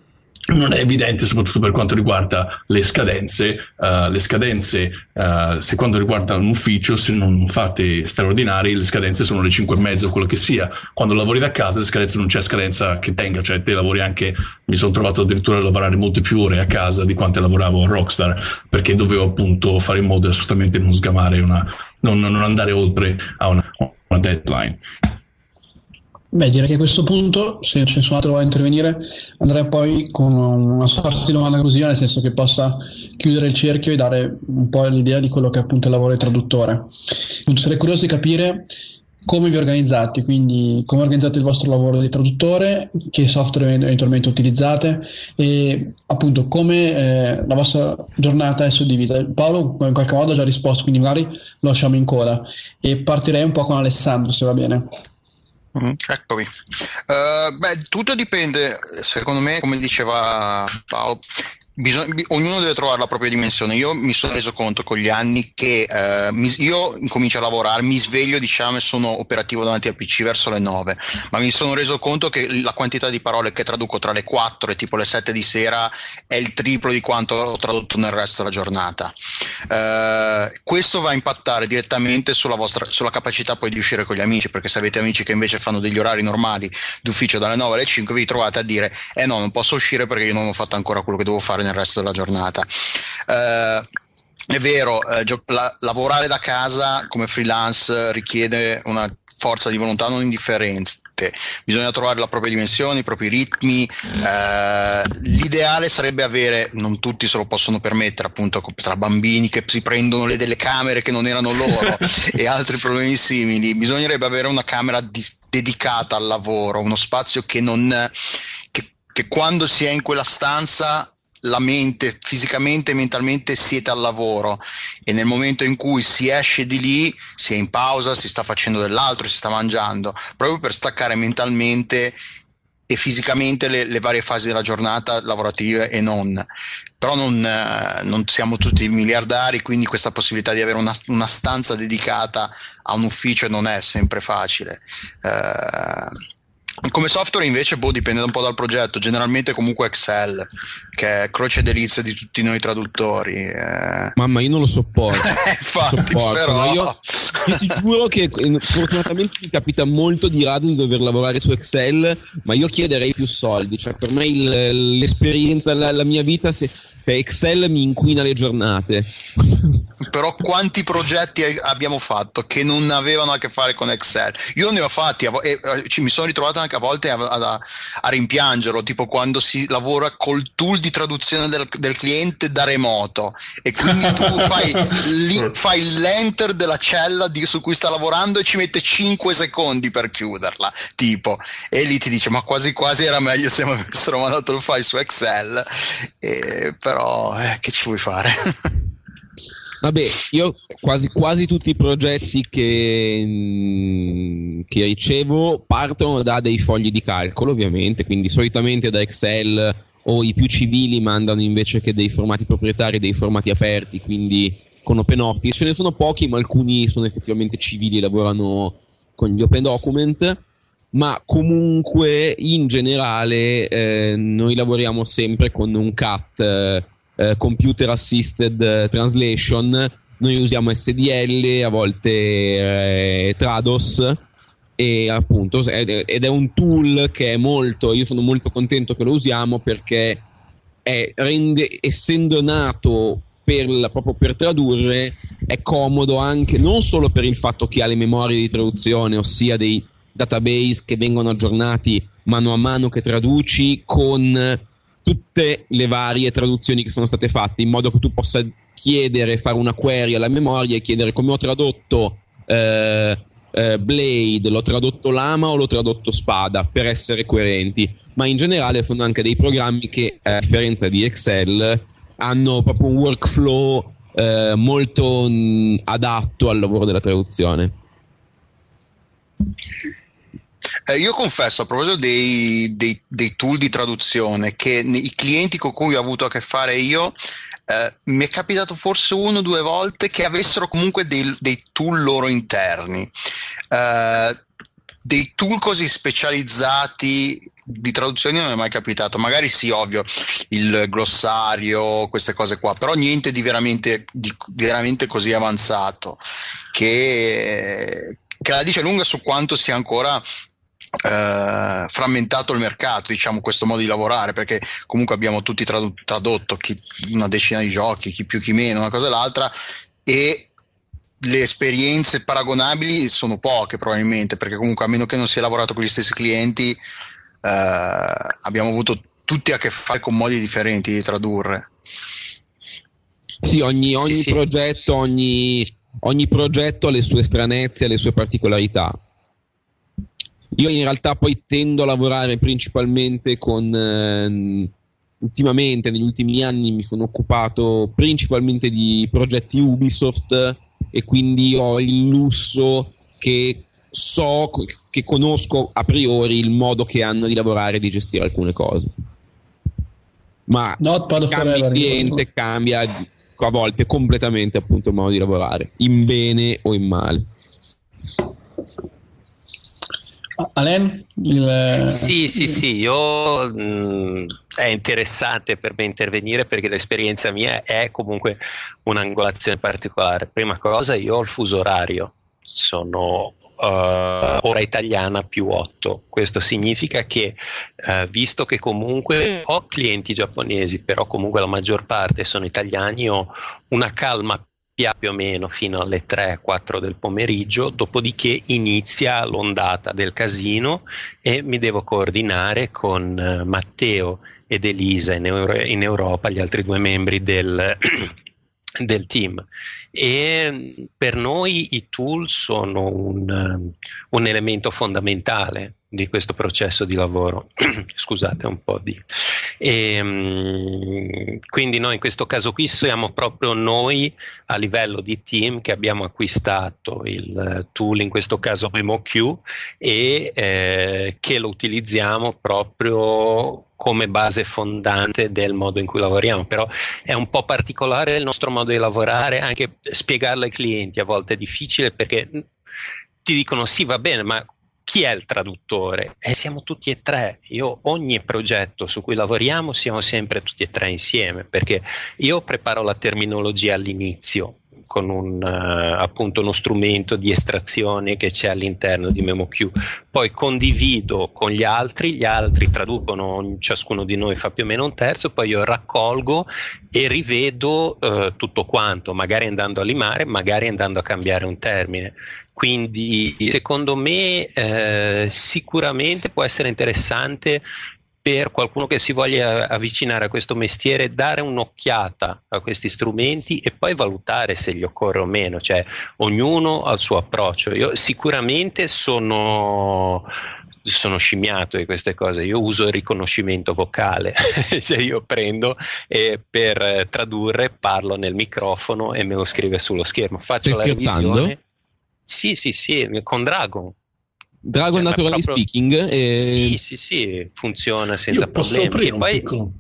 H: non è evidente soprattutto per quanto riguarda le scadenze. Uh, le scadenze, uh, se quando riguarda un ufficio, se non fate straordinari, le scadenze sono le 5 e mezzo, quello che sia. Quando lavori da casa, le scadenze non c'è scadenza che tenga, cioè te lavori anche, mi sono trovato addirittura a lavorare molte più ore a casa di quante lavoravo a Rockstar, perché dovevo appunto fare in modo assolutamente non sgamare una, non, non andare oltre a una, una deadline.
D: Beh, direi che a questo punto, se c'è nessun altro a intervenire, andrei poi con una sorta di domanda conclusiva, nel senso che possa chiudere il cerchio e dare un po' l'idea di quello che è appunto il lavoro di traduttore. Appunto, sarei curioso di capire come vi organizzate, quindi come organizzate il vostro lavoro di traduttore, che software eventualmente utilizzate e appunto come eh, la vostra giornata è suddivisa. Paolo in qualche modo ha già risposto, quindi magari lo lasciamo in coda e partirei un po' con Alessandro se va bene.
E: Mm, eccomi. Uh, beh, tutto dipende, secondo me, come diceva Paolo, Bisogna, ognuno deve trovare la propria dimensione. Io mi sono reso conto con gli anni che eh, mi, io incomincio a lavorare, mi sveglio diciamo e sono operativo davanti al PC verso le 9, ma mi sono reso conto che la quantità di parole che traduco tra le 4 e tipo le 7 di sera è il triplo di quanto ho tradotto nel resto della giornata. Eh, questo va a impattare direttamente sulla, vostra, sulla capacità poi di uscire con gli amici, perché se avete amici che invece fanno degli orari normali d'ufficio dalle 9 alle 5 vi trovate a dire eh no, non posso uscire perché io non ho fatto ancora quello che devo fare nel resto della giornata. Eh, è vero, eh, gio- la- lavorare da casa come freelance richiede una forza di volontà non indifferente. Bisogna trovare la propria dimensione, i propri ritmi. Eh, l'ideale sarebbe avere, non tutti se lo possono permettere, appunto, tra bambini che si prendono le delle camere che non erano loro e altri problemi simili. Bisognerebbe avere una camera di, dedicata al lavoro, uno spazio che non. Che, che quando si è in quella stanza la mente fisicamente e mentalmente siete al lavoro e nel momento in cui si esce di lì si è in pausa, si sta facendo dell'altro, si sta mangiando, proprio per staccare mentalmente e fisicamente le, le varie fasi della giornata lavorative e non. Però non, eh, non, siamo tutti miliardari, quindi questa possibilità di avere una, una stanza dedicata a un ufficio non è sempre facile. Eh, come software invece boh, dipende un po' dal progetto, generalmente comunque Excel, che è croce delizia di tutti noi traduttori. Eh.
G: Mamma, io non lo sopporto.
E: Infatti, sopporto. Però...
G: Io ti giuro che eh, fortunatamente mi capita molto di rado di dover lavorare su Excel, ma io chiederei più soldi. Cioè, per me il, l'esperienza, la, la mia vita, se, cioè, Excel mi inquina le giornate.
E: Però quanti progetti abbiamo fatto che non avevano a che fare con Excel? Io ne ho fatti e eh, mi sono ritrovato anche a volte a, a, a, rimpiangerlo, tipo quando si lavora col tool di traduzione del, del cliente da remoto e quindi tu fai, li, fai l'enter della cella di, su cui sta lavorando e ci mette 5 secondi per chiuderla, tipo, e lì ti dice ma quasi quasi era meglio se mi avessero mandato il file su Excel. E, però però eh, che ci vuoi fare?
G: Vabbè, io quasi, quasi tutti i progetti che, che, ricevo partono da dei fogli di calcolo, ovviamente, quindi solitamente da Excel o i più civili mandano invece che dei formati proprietari, dei formati aperti, quindi con OpenOffice. Ce ne sono pochi, ma alcuni sono effettivamente civili e lavorano con gli Open Document ma comunque in generale eh, noi lavoriamo sempre con un CAT, eh, eh, Computer Assisted Translation, noi usiamo SDL, a volte eh, Trados. E appunto ed è un tool che è molto, io sono molto contento che lo usiamo perché è, rende, essendo nato per, proprio per tradurre è comodo anche non solo per il fatto che ha le memorie di traduzione, ossia dei database che vengono aggiornati mano a mano che traduci con tutte le varie traduzioni che sono state fatte in modo che tu possa chiedere, fare una query alla memoria e chiedere come ho tradotto eh, eh, Blade, l'ho tradotto lama o l'ho tradotto spada per essere coerenti, ma in generale sono anche dei programmi che a differenza di Excel hanno proprio un workflow eh, molto mh, adatto al lavoro della traduzione.
E: Eh, io confesso a proposito dei, dei, dei, tool di traduzione che i clienti con cui ho avuto a che fare io eh, mi è capitato forse uno o due volte che avessero comunque dei, dei tool loro interni. Eh, dei tool così specializzati di traduzione non è mai capitato. Magari sì, ovvio, il glossario, queste cose qua, però niente di veramente, di veramente così avanzato che, che la dice lunga su quanto sia ancora eh, frammentato il mercato, diciamo, questo modo di lavorare, perché comunque abbiamo tutti trad- tradotto chi, una decina di giochi, chi più chi meno, una cosa e l'altra, e le esperienze paragonabili sono poche probabilmente, perché comunque a meno che non si è lavorato con gli stessi clienti, eh, abbiamo avuto tutti a che fare con modi differenti di tradurre.
G: Sì, ogni, ogni sì, progetto, sì. Ogni, ogni progetto ha le sue stranezze, le sue particolarità. Io in realtà poi tendo a lavorare principalmente con... Eh, ultimamente, negli ultimi anni, mi sono occupato principalmente di progetti Ubisoft e quindi ho il lusso che so, che conosco a priori il modo che hanno di lavorare e di gestire alcune cose. Ma cambia il cliente, cambia a volte completamente appunto il modo di lavorare, in bene o in male.
D: Alen? Il...
C: Sì, sì, sì, io mh, è interessante per me intervenire perché l'esperienza mia è comunque un'angolazione particolare. Prima cosa, io ho il fuso orario, sono uh, ora italiana più 8. Questo significa che, uh, visto che comunque ho clienti giapponesi, però comunque la maggior parte sono italiani, ho una calma più o meno fino alle 3-4 del pomeriggio, dopodiché inizia l'ondata del casino e mi devo coordinare con eh, Matteo ed Elisa in, Euro- in Europa, gli altri due membri del, del team. E per noi i tool sono un, un elemento fondamentale di questo processo di lavoro. Scusate un po' di... E, um, quindi noi in questo caso qui siamo proprio noi a livello di team che abbiamo acquistato il tool, in questo caso MemoQ, e eh, che lo utilizziamo proprio come base fondante del modo in cui lavoriamo, però è un po' particolare il nostro modo di lavorare, anche spiegarlo ai clienti a volte è difficile perché ti dicono sì va bene, ma chi è il traduttore? E siamo tutti e tre. Io ogni progetto su cui lavoriamo siamo sempre tutti e tre insieme, perché io preparo la terminologia all'inizio con un, uh, appunto uno strumento di estrazione che c'è all'interno di MemoQ. Poi condivido con gli altri, gli altri traducono, ciascuno di noi fa più o meno un terzo, poi io raccolgo e rivedo uh, tutto quanto, magari andando a limare, magari andando a cambiare un termine. Quindi secondo me eh, sicuramente può essere interessante per qualcuno che si voglia avvicinare a questo mestiere dare un'occhiata a questi strumenti e poi valutare se gli occorre o meno, cioè ognuno ha il suo approccio. Io sicuramente sono sono scimmiato di queste cose. Io uso il riconoscimento vocale, cioè io prendo e per tradurre parlo nel microfono e me lo scrive sullo schermo. Faccio
G: Stai
C: la
G: scherzando?
C: revisione. Sì, sì, sì, con Dragon.
G: Dragon
C: Cioè,
G: Naturally
C: proprio-
G: Speaking. e-
C: Sì, sì, sì, funziona senza
H: Io posso
C: problemi.
H: aprire
C: E
H: un
C: poi
H: piccolo...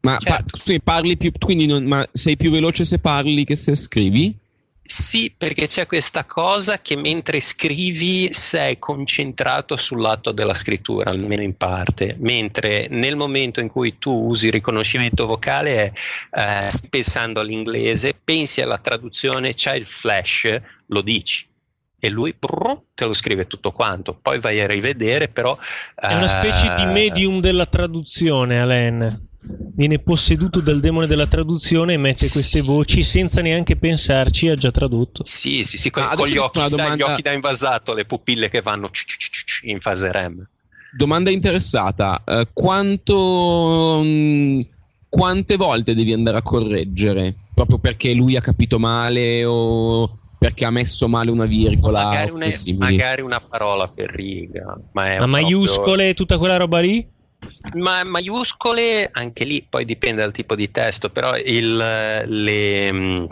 G: Ma
C: certo.
G: pa- se parli più, quindi non- ma sei più veloce se parli che se scrivi?
C: Sì, perché c'è questa cosa che mentre scrivi sei concentrato sul lato della scrittura, almeno in parte, mentre nel momento in cui tu usi il riconoscimento vocale, eh, stai pensando all'inglese, pensi alla traduzione, c'hai il flash, lo dici. E lui brrr, te lo scrive tutto quanto, poi vai a rivedere, però...
F: È una specie di
C: eh,
F: medium della traduzione, Alain. Viene posseduto dal demone della traduzione e mette queste
C: Sì.
F: voci senza neanche pensarci, ha già tradotto.
C: Sì, sì, sì, con,
G: Ma
C: con gli occhi, sai, gli
G: domanda-
C: occhi da invasato, le pupille che vanno in fase REM.
G: Domanda interessata: eh, quanto, mh, quante volte devi andare a correggere? Proprio perché lui ha capito male o perché ha messo male una virgola?
C: magari, una, magari una parola per riga, ma è
F: Ma maiuscole e tutta quella roba lì?
C: Ma maiuscole anche lì, poi dipende dal tipo di testo, però il, le, mm,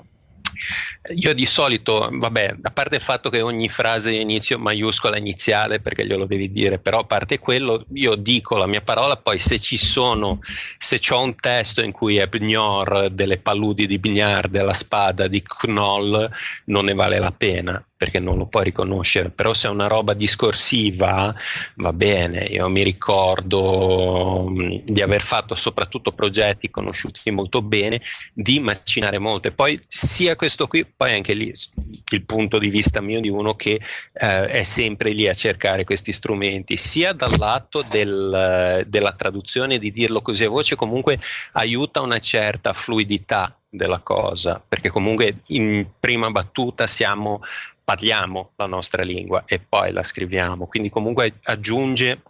C: io di solito, vabbè, a parte il fatto che ogni frase inizio maiuscola iniziale perché glielo devi dire, però a parte quello io dico la mia parola, poi se ci sono, se c'ho un testo in cui è Bgnor delle paludi di Bgnard, della spada di Knoll, non ne vale la pena perché non lo puoi riconoscere, però se è una roba discorsiva va bene, io mi ricordo mh, di aver fatto soprattutto progetti conosciuti molto bene, di macinare molto. E poi sia questo qui, poi anche lì il punto di vista mio di uno che eh, è sempre lì a cercare questi strumenti, sia dal lato del, della traduzione, di dirlo così a voce, comunque aiuta una certa fluidità della cosa, perché comunque in prima battuta siamo parliamo la nostra lingua e poi la scriviamo, quindi comunque aggiunge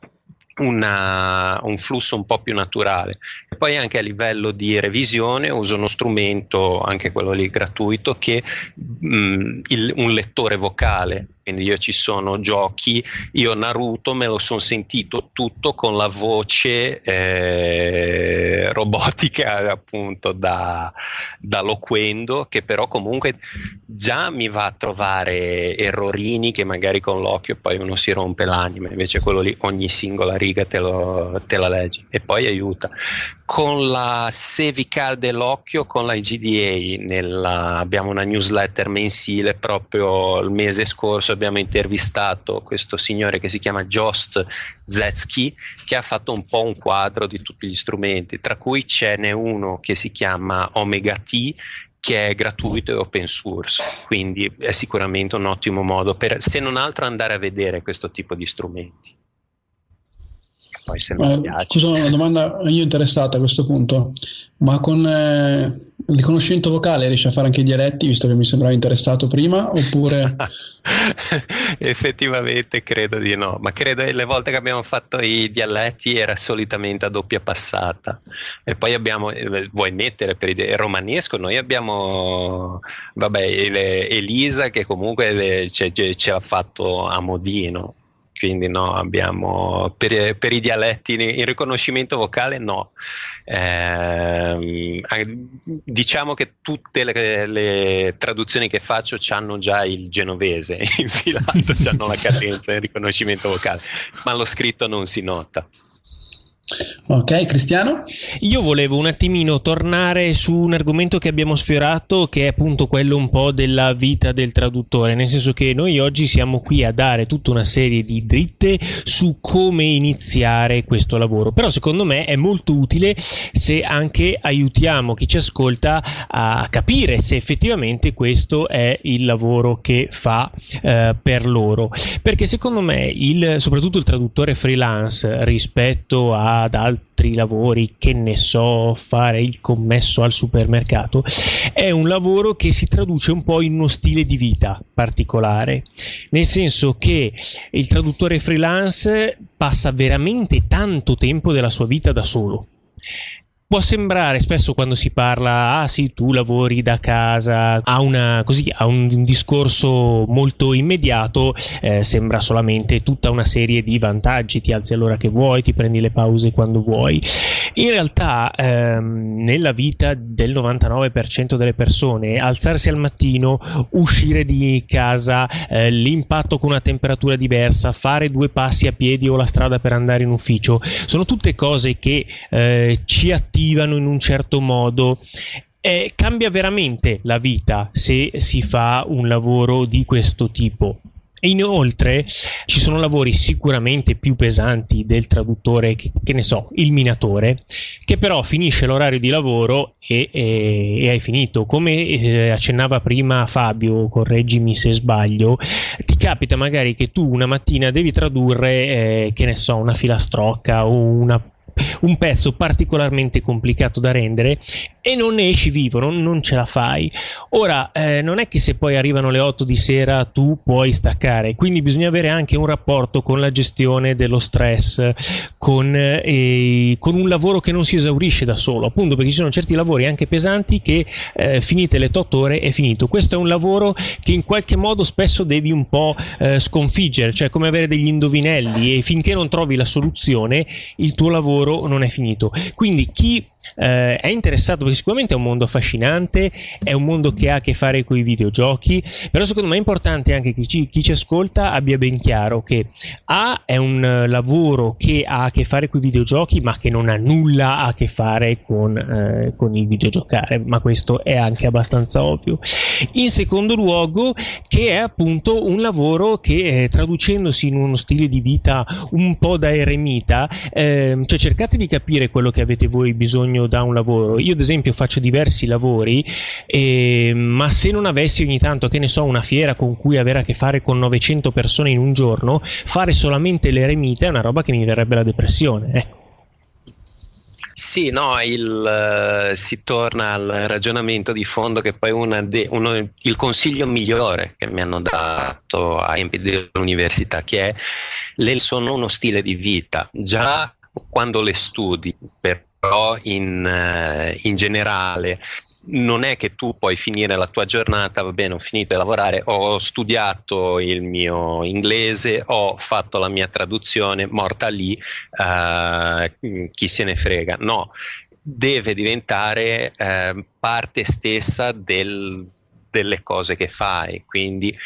C: una- un flusso un po' più naturale. E poi anche a livello di revisione uso uno strumento, anche quello lì gratuito, che mh, il- un lettore vocale. Quindi io ci sono giochi, io Naruto me lo sono sentito tutto con la voce eh, robotica appunto da, da Loquendo, che però comunque già mi va a trovare errorini che magari con l'occhio poi uno si rompe l'anima, invece quello lì ogni singola riga te, lo- te la leggi e poi aiuta. Con la Sevical dell'occhio, con la IGDA, nella- abbiamo una newsletter mensile proprio il mese scorso abbiamo intervistato questo signore che si chiama Jost Zetsky che ha fatto un po' un quadro di tutti gli strumenti, tra cui ce n'è uno che si chiama Omega T che è gratuito e open source, quindi è sicuramente un ottimo modo per, se non altro, andare a vedere questo tipo di strumenti. Poi se non
D: eh,
C: piace.
D: Scusa, una domanda io interessata a questo punto, ma con eh, il riconoscimento vocale riesci a fare anche i dialetti, visto che mi sembrava interessato prima, oppure...
C: Effettivamente credo di no, ma credo che le volte che abbiamo fatto i dialetti era solitamente a doppia passata. E poi abbiamo, eh, vuoi mettere per il romanesco, noi abbiamo, vabbè, Elisa che comunque le, ce, ce l'ha fatto a modino quindi no, abbiamo per, per, i dialetti il riconoscimento vocale no. Eh, diciamo che tutte le, le, traduzioni che faccio hanno già il genovese infilato, hanno la cadenza del riconoscimento vocale, ma lo scritto non si nota.
D: Ok, Cristiano?
F: Io volevo un attimino tornare su un argomento che abbiamo sfiorato, che è appunto quello un po' della vita del traduttore, nel senso che noi oggi siamo qui a dare tutta una serie di dritte su come iniziare questo lavoro, però secondo me è molto utile se anche aiutiamo chi ci ascolta a capire se effettivamente questo è il lavoro che fa eh, per loro, perché secondo me il, soprattutto il traduttore freelance rispetto a ad altri lavori, che ne so, fare il commesso al supermercato, è un lavoro che si traduce un po' in uno stile di vita particolare, nel senso che il traduttore freelance passa veramente tanto tempo della sua vita da solo Può sembrare spesso quando si parla, ah sì, tu lavori da casa, ha, una, così, ha un discorso molto immediato, eh, sembra solamente tutta una serie di vantaggi, ti alzi all'ora che vuoi, ti prendi le pause quando vuoi. In realtà ehm, nella vita del 99% delle persone, alzarsi al mattino, uscire di casa, eh, l'impatto con una temperatura diversa, fare due passi a piedi o la strada per andare in ufficio, sono tutte cose che eh, ci attivano attivano in un certo modo eh, cambia veramente la vita se si fa un lavoro di questo tipo. E inoltre ci sono lavori sicuramente più pesanti del traduttore, che, che ne so, il minatore, che però finisce l'orario di lavoro e, e, e hai finito. Come eh, accennava prima Fabio, correggimi se sbaglio, ti capita magari che tu una mattina devi tradurre, eh, che ne so, una filastrocca o una un pezzo particolarmente complicato da rendere e non ne esci vivo, non, non ce la fai. Ora, eh, non è che se poi arrivano le 8 di sera tu puoi staccare, quindi bisogna avere anche un rapporto con la gestione dello stress, con, eh, con un lavoro che non si esaurisce da solo, appunto perché ci sono certi lavori anche pesanti che eh, finite le 8 ore è finito. Questo è un lavoro che in qualche modo spesso devi un po' eh, sconfiggere, cioè come avere degli indovinelli e finché non trovi la soluzione il tuo lavoro non è finito. Quindi chi eh, è interessato perché sicuramente è un mondo affascinante, è un mondo che ha a che fare con i videogiochi, però secondo me è importante anche che chi, chi ci ascolta abbia ben chiaro che A è un lavoro che ha a che fare con i videogiochi ma che non ha nulla a che fare con, eh, con il videogiocare, ma questo è anche abbastanza ovvio. In secondo luogo che è appunto un lavoro che eh, traducendosi in uno stile di vita un po' da eremita, ehm, cioè cercate di capire quello che avete voi bisogno bisogno da un lavoro. Io, ad esempio, faccio diversi lavori, eh, ma se non avessi ogni tanto, che ne so, una fiera con cui avere a che fare con 900 persone in un giorno, fare solamente l'eremita è una roba che mi verrebbe la depressione. Ecco.
C: Sì, no, il, uh, si torna al ragionamento di fondo che poi de, uno, il consiglio migliore che mi hanno dato ai tempi dell'università, che è le sono uno stile di vita. Già quando le studi per però in, eh, in generale non è che tu puoi finire la tua giornata, va bene, ho finito di lavorare, ho studiato il mio inglese, ho fatto la mia traduzione, morta lì, uh, chi se ne frega. No, deve diventare uh, parte stessa del, delle cose che fai, quindi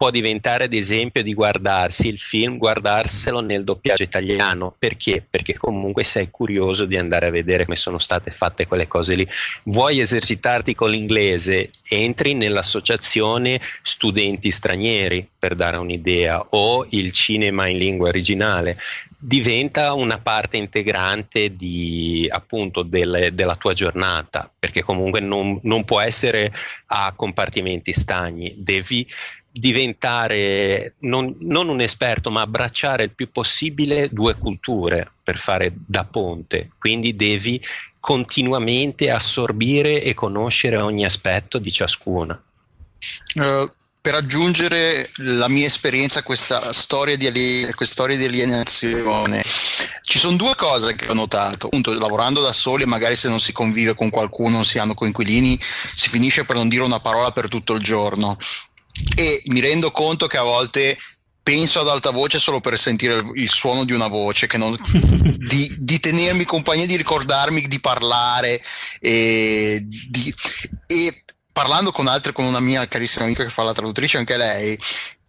C: può diventare ad esempio di guardarsi il film, guardarselo nel doppiaggio italiano. Perché? Perché comunque sei curioso di andare a vedere come sono state fatte quelle cose lì. Vuoi esercitarti con l'inglese? Entri nell'associazione studenti stranieri per dare un'idea o il cinema in lingua originale diventa una parte integrante di, appunto, del, della tua giornata, perché comunque non, non, può essere a compartimenti stagni, devi diventare non, non, un esperto, ma abbracciare il più possibile due culture per fare da ponte. Quindi devi continuamente assorbire e conoscere ogni aspetto di ciascuna.
E: Uh, per aggiungere la mia esperienza a questa storia di, ali- questa storia di alienazione, ci sono due cose che ho notato. Appunto, lavorando da soli, magari se non si convive con qualcuno, non si hanno coinquilini, si finisce per non dire una parola per tutto il giorno. E mi rendo conto che a volte penso ad alta voce solo per sentire il, il suono di una voce, non, di, di, tenermi compagnia, di ricordarmi di parlare e, di, e parlando con altre, con una mia carissima amica che fa la traduttrice, anche lei,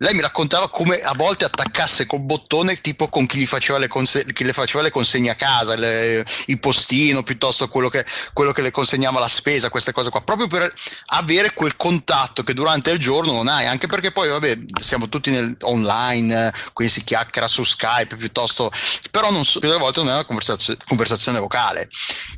E: lei mi raccontava come a volte attaccasse col bottone tipo con chi, faceva le, conse- chi le faceva le consegne a casa, le, il postino piuttosto quello che, quello che, le consegnava la spesa, queste cose qua, proprio per avere quel contatto che durante il giorno non hai, anche perché poi vabbè siamo tutti nel, online, quindi si chiacchiera su Skype piuttosto, però non so, più delle volte non è una conversazio- conversazione vocale,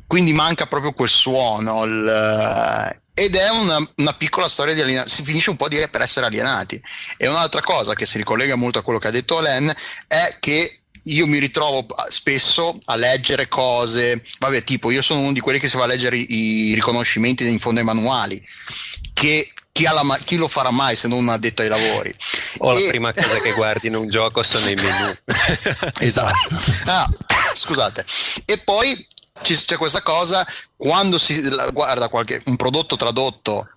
E: quindi manca proprio quel suono, il, ed è una, una, piccola storia di alienazione, si finisce un po' di per essere alienati. E un'altra cosa che si ricollega molto a quello che ha detto Len è che io mi ritrovo spesso a leggere cose, vabbè, tipo io sono uno di quelli che si va a leggere i, i riconoscimenti in fondo ai manuali, che chi, la, chi, lo farà mai se non un addetto ai lavori?
C: O e... la prima cosa che guardi in un gioco sono i menu.
E: esatto. Ah, scusate. E poi c'è questa cosa quando si guarda qualche, un prodotto tradotto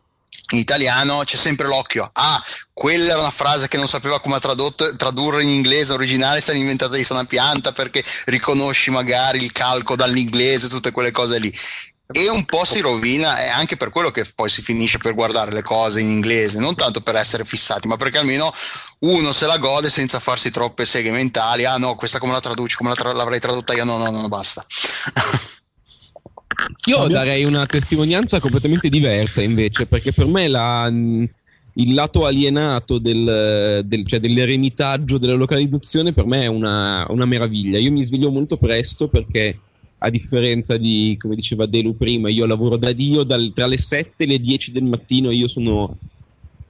E: in italiano c'è sempre l'occhio. Ah, quella era una frase che non sapeva come tradotto, tradurre in inglese originale, si è inventata di sana pianta perché riconosci magari il calco dall'inglese, tutte quelle cose lì. E un po' si rovina, è anche per quello che poi si finisce per guardare le cose in inglese, non tanto per essere fissati, ma perché almeno uno se la gode senza farsi troppe seghe mentali. Ah no, questa come la traduci, come la tra- l'avrei tradotta io? No, no, no, basta.
G: Io Fabio? darei una testimonianza completamente diversa invece, perché per me la, il lato alienato del, del, cioè dell'eremitaggio della localizzazione per me è una, una, meraviglia. Io mi sveglio molto presto perché, a differenza di, come diceva Delu prima, io lavoro da Dio, dal, tra le 7 e le 10 del mattino io sono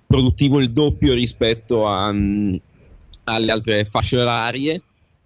G: produttivo il doppio rispetto a, alle altre fasce orarie.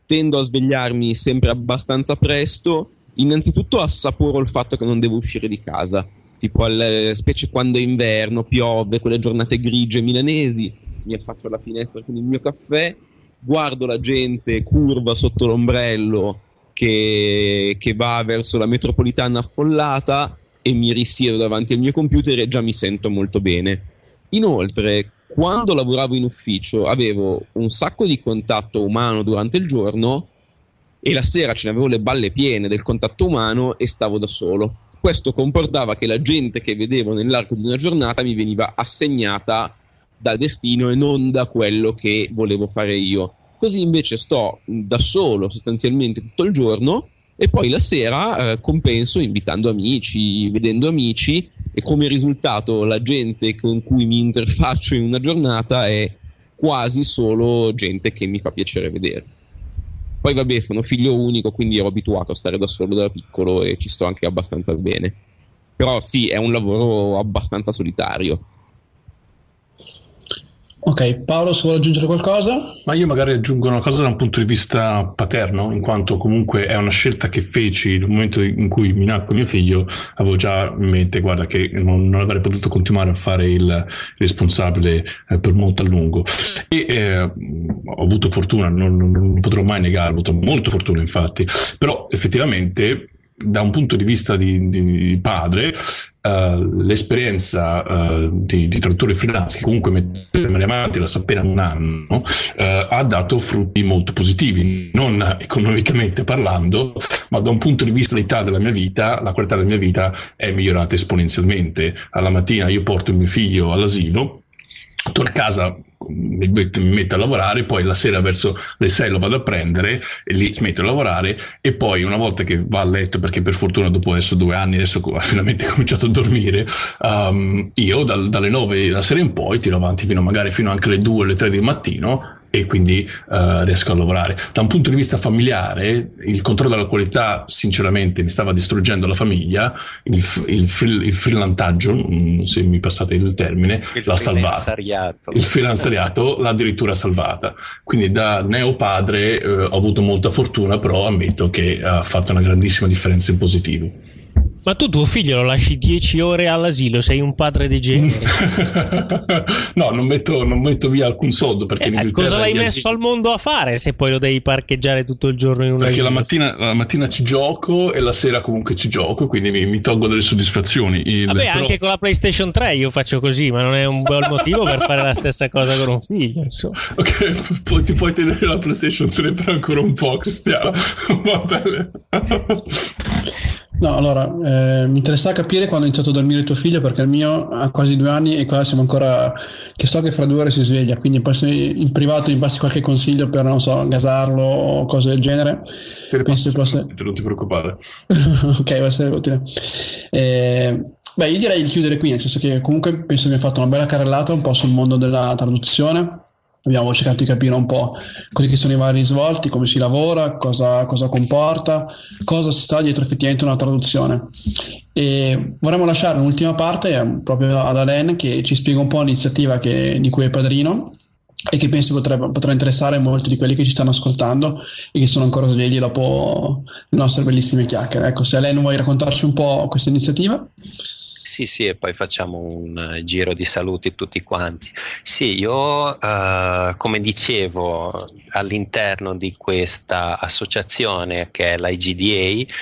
G: Tendo a svegliarmi sempre abbastanza presto innanzitutto assaporo il fatto che non devo uscire di casa, tipo al, specie quando è inverno, piove, quelle giornate grigie milanesi, mi affaccio alla finestra con il mio caffè, guardo la gente curva sotto l'ombrello che, che va verso la metropolitana affollata e mi risiedo davanti al mio computer e già mi sento molto bene. Inoltre, quando lavoravo in ufficio avevo un sacco di contatto umano durante il giorno e la sera ce ne avevo le balle piene del contatto umano e stavo da solo. Questo comportava che la gente che vedevo nell'arco di una giornata mi veniva assegnata dal destino e non da quello che volevo fare io. Così invece sto da solo sostanzialmente tutto il giorno e poi la sera eh, compenso invitando amici, vedendo amici e come risultato la gente con cui mi interfaccio in una giornata è quasi solo gente che mi fa piacere vedere. Poi vabbè, sono figlio unico, quindi ero abituato a stare da solo da piccolo e ci sto anche abbastanza bene. Però sì, è un lavoro abbastanza solitario.
D: Ok, Paolo, se vuole aggiungere qualcosa?
H: Ma io magari aggiungo una cosa da un punto di vista paterno, in quanto comunque è una scelta che feci nel momento in cui mi nacque mio figlio, avevo già in mente, guarda, che non, non avrei potuto continuare a fare il responsabile eh, per molto a lungo. E eh, ho avuto fortuna, non, non potrò mai negare, ho avuto molta fortuna infatti, però effettivamente da un punto di vista di, di padre, uh, l'esperienza uh, di, di traduttore freelance, che comunque mette avanti da appena un anno, uh, ha dato frutti molto positivi, non economicamente parlando, ma da un punto di vista dell'età della mia vita, la qualità della mia vita è migliorata esponenzialmente. Alla mattina io porto mio figlio all'asilo, torno a casa mi metto a lavorare, poi la sera verso le 6 lo vado a prendere e lì smetto di lavorare e poi una volta che va a letto, perché per fortuna dopo adesso due anni adesso ho finalmente cominciato a dormire, um, io dal, dalle 9 la sera in poi tiro avanti fino magari fino anche alle 2 o alle 3 del mattino e quindi uh, riesco a lavorare. Da un punto di vista familiare, il controllo della qualità, sinceramente, mi stava distruggendo la famiglia. Il, il, free, il freelantaggio, se mi passate il termine, il l'ha salvata. Il freelanceriato l'ha addirittura salvata. Quindi da neopadre eh, ho avuto molta fortuna, però ammetto che ha fatto una grandissima differenza in positivo.
F: Ma tu tuo figlio lo lasci 10 ore all'asilo, sei un padre di genere.
H: no, non metto, non metto, via alcun soldo perché
F: eh, cosa l'hai messo asili... al mondo a fare se poi lo devi parcheggiare tutto il giorno in una
H: Perché la mattina, la mattina, ci gioco e la sera comunque ci gioco, quindi mi, mi tolgo delle soddisfazioni.
F: Il, Vabbè, però... anche con la PlayStation 3 io faccio così, ma non è un buon motivo per fare la stessa cosa con un figlio. Insomma.
H: Ok, poi ti puoi tenere la PlayStation 3 per ancora un po', Cristiano. Va bene.
D: No, allora, eh, mi interessa capire quando ha iniziato a dormire tuo figlio perché il mio ha quasi due anni e qua siamo ancora, che so che fra due ore si sveglia, quindi poi se in privato mi passi qualche consiglio per, non so, gasarlo o cose del genere.
H: Te penso possa... non ti preoccupare.
D: ok, va a essere utile. Eh, beh, io direi di chiudere qui, nel senso che comunque penso che mi fatto una bella carrellata un po' sul mondo della traduzione abbiamo cercato di capire un po' quelli che sono i vari svolti, come si lavora, cosa, cosa comporta, cosa sta dietro effettivamente una traduzione. E vorremmo lasciare un'ultima parte eh, proprio ad Alain che ci spiega un po' l'iniziativa che, di cui è padrino e che penso potrebbe, potrà interessare molti di quelli che ci stanno ascoltando e che sono ancora svegli dopo le nostre bellissime chiacchiere. Ecco, se Alain vuoi raccontarci un po' questa iniziativa.
C: Sì, sì, e poi facciamo un uh, giro di saluti tutti quanti. Sì, io, uh, come dicevo, all'interno di questa associazione che è l'IGDA,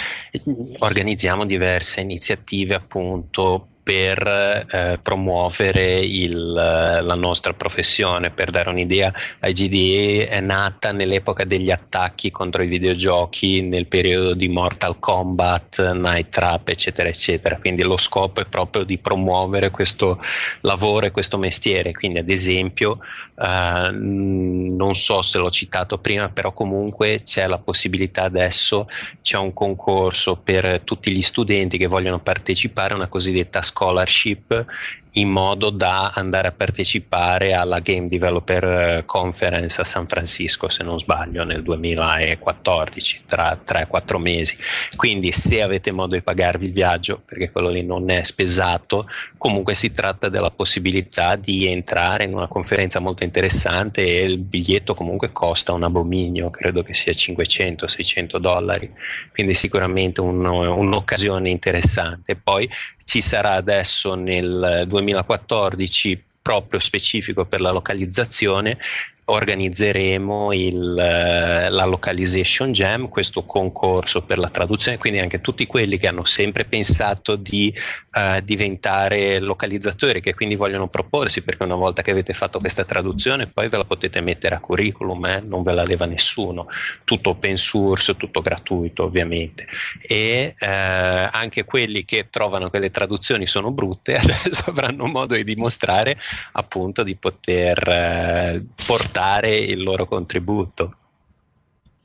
C: organizziamo diverse iniziative appunto per eh, promuovere il, la nostra professione. Per dare un'idea, IGDE è nata nell'epoca degli attacchi contro i videogiochi, nel periodo di Mortal Kombat, Night Trap, eccetera, eccetera. Quindi lo scopo è proprio di promuovere questo lavoro e questo mestiere. Quindi, ad esempio, eh, non so se l'ho citato prima, però comunque c'è la possibilità adesso, c'è un concorso per tutti gli studenti che vogliono partecipare a una cosiddetta scholarship in modo da andare a partecipare alla Game Developer eh, Conference a San Francisco, se non sbaglio, nel 2014, tra 3-4 mesi. Quindi se avete modo di pagarvi il viaggio, perché quello lì non è spesato, comunque si tratta della possibilità di entrare in una conferenza molto interessante e il biglietto comunque costa un abominio, credo che sia 500-600 dollari, quindi sicuramente un, un'occasione interessante. Poi ci sarà adesso nel 2014 proprio specifico per la localizzazione organizzeremo il, eh, la Localization Jam, questo concorso per la traduzione, quindi anche tutti quelli che hanno sempre pensato di uh, diventare localizzatori, che quindi vogliono proporsi, perché una volta che avete fatto questa traduzione poi ve la potete mettere a curriculum, eh? non ve la leva nessuno, tutto open source, tutto gratuito ovviamente. E uh, anche quelli che trovano che le traduzioni sono brutte adesso avranno modo di dimostrare appunto di poter uh, portare portare il loro contributo.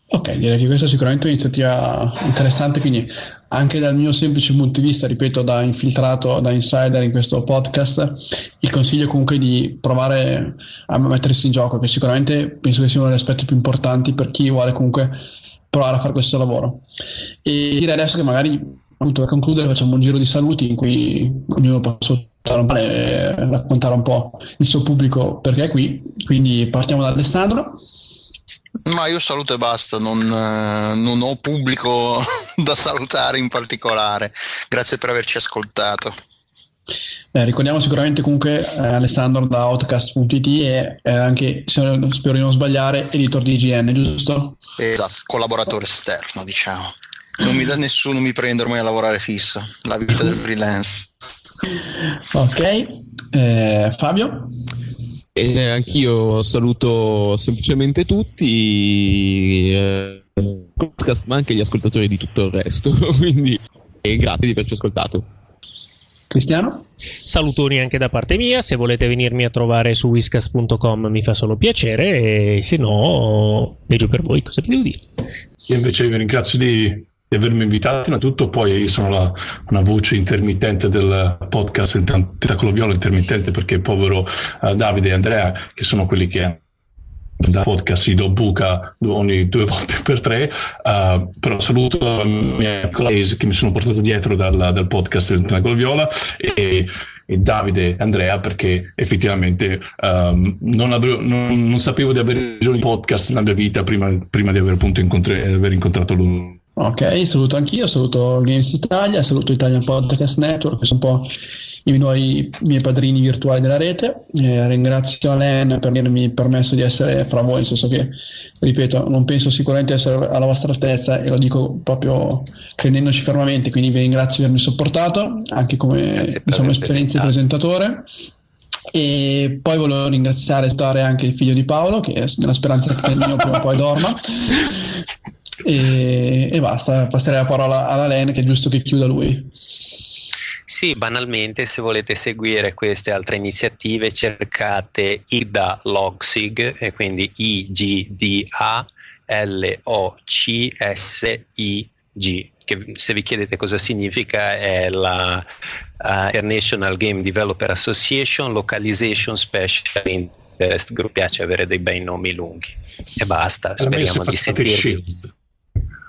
D: Ok, direi che questa è sicuramente un'iniziativa interessante, quindi anche dal mio semplice punto di vista, ripeto, da infiltrato, da insider in questo podcast, il consiglio è comunque di provare a mettersi in gioco, che sicuramente penso che sia uno degli aspetti più importanti per chi vuole comunque provare a fare questo lavoro. E direi adesso che magari, appunto, per concludere, facciamo un giro di saluti in cui ognuno può raccontare un po' il suo pubblico perché è qui. Quindi partiamo da Alessandro.
E: Ma io saluto e basta, non, eh, non, ho pubblico da salutare in particolare. Grazie per averci ascoltato.
D: Eh, ricordiamo sicuramente comunque eh, Alessandro da Outcast.it e eh, anche, spero di non sbagliare, editor di IGN, giusto?
E: Esatto, collaboratore esterno, diciamo. Non mi dà nessuno, mi prende ormai a lavorare fisso, la vita del freelance.
D: Ok, eh, Fabio?
G: Eh, anch'io saluto semplicemente tutti, eh, podcast, ma anche gli ascoltatori di tutto il resto. Quindi eh, grazie di averci ascoltato.
D: Cristiano?
F: Salutoni anche da parte mia, se volete venirmi a trovare su whiskas.com mi fa solo piacere e se no, peggio per voi, cosa vi devo dire?
H: Io invece vi ringrazio di di avermi invitato innanzitutto, poi sono la, una voce intermittente del podcast, il tentacolo viola intermittente perché povero uh, Davide e Andrea, che sono quelli che da podcast di Buca ogni due volte per tre, uh, però saluto la mia collega che mi sono portato dietro dal, dal podcast del Triangolo Viola e, e Davide e Andrea perché effettivamente um, non, avevo, non, non, sapevo di avere bisogno di podcast nella mia vita prima, prima di aver, appunto incontri, aver incontrato lui.
D: Ok, saluto anch'io, saluto Games Italia, saluto Italian Podcast Network, che sono un po' i miei, miei padrini virtuali della rete. Eh, ringrazio Alain per avermi permesso di essere fra voi, nel senso che, ripeto, non penso sicuramente essere alla vostra altezza e lo dico proprio credendoci fermamente, quindi vi ringrazio di avermi sopportato, anche come diciamo, esperienza di presentatore. E poi volevo ringraziare e anche il figlio di Paolo, che nella speranza che il mio prima o poi dorma. E, e, basta, passerei la parola ad Alain che è giusto che chiuda lui.
C: Sì, banalmente se volete seguire queste altre iniziative cercate IDA Logsig e quindi I-G-D-A L-O-C-S-I-G che se vi chiedete cosa significa è la uh, International Game Developer Association Localization Special Interest Group. Piace avere dei bei nomi lunghi. E basta, speriamo di sentirvi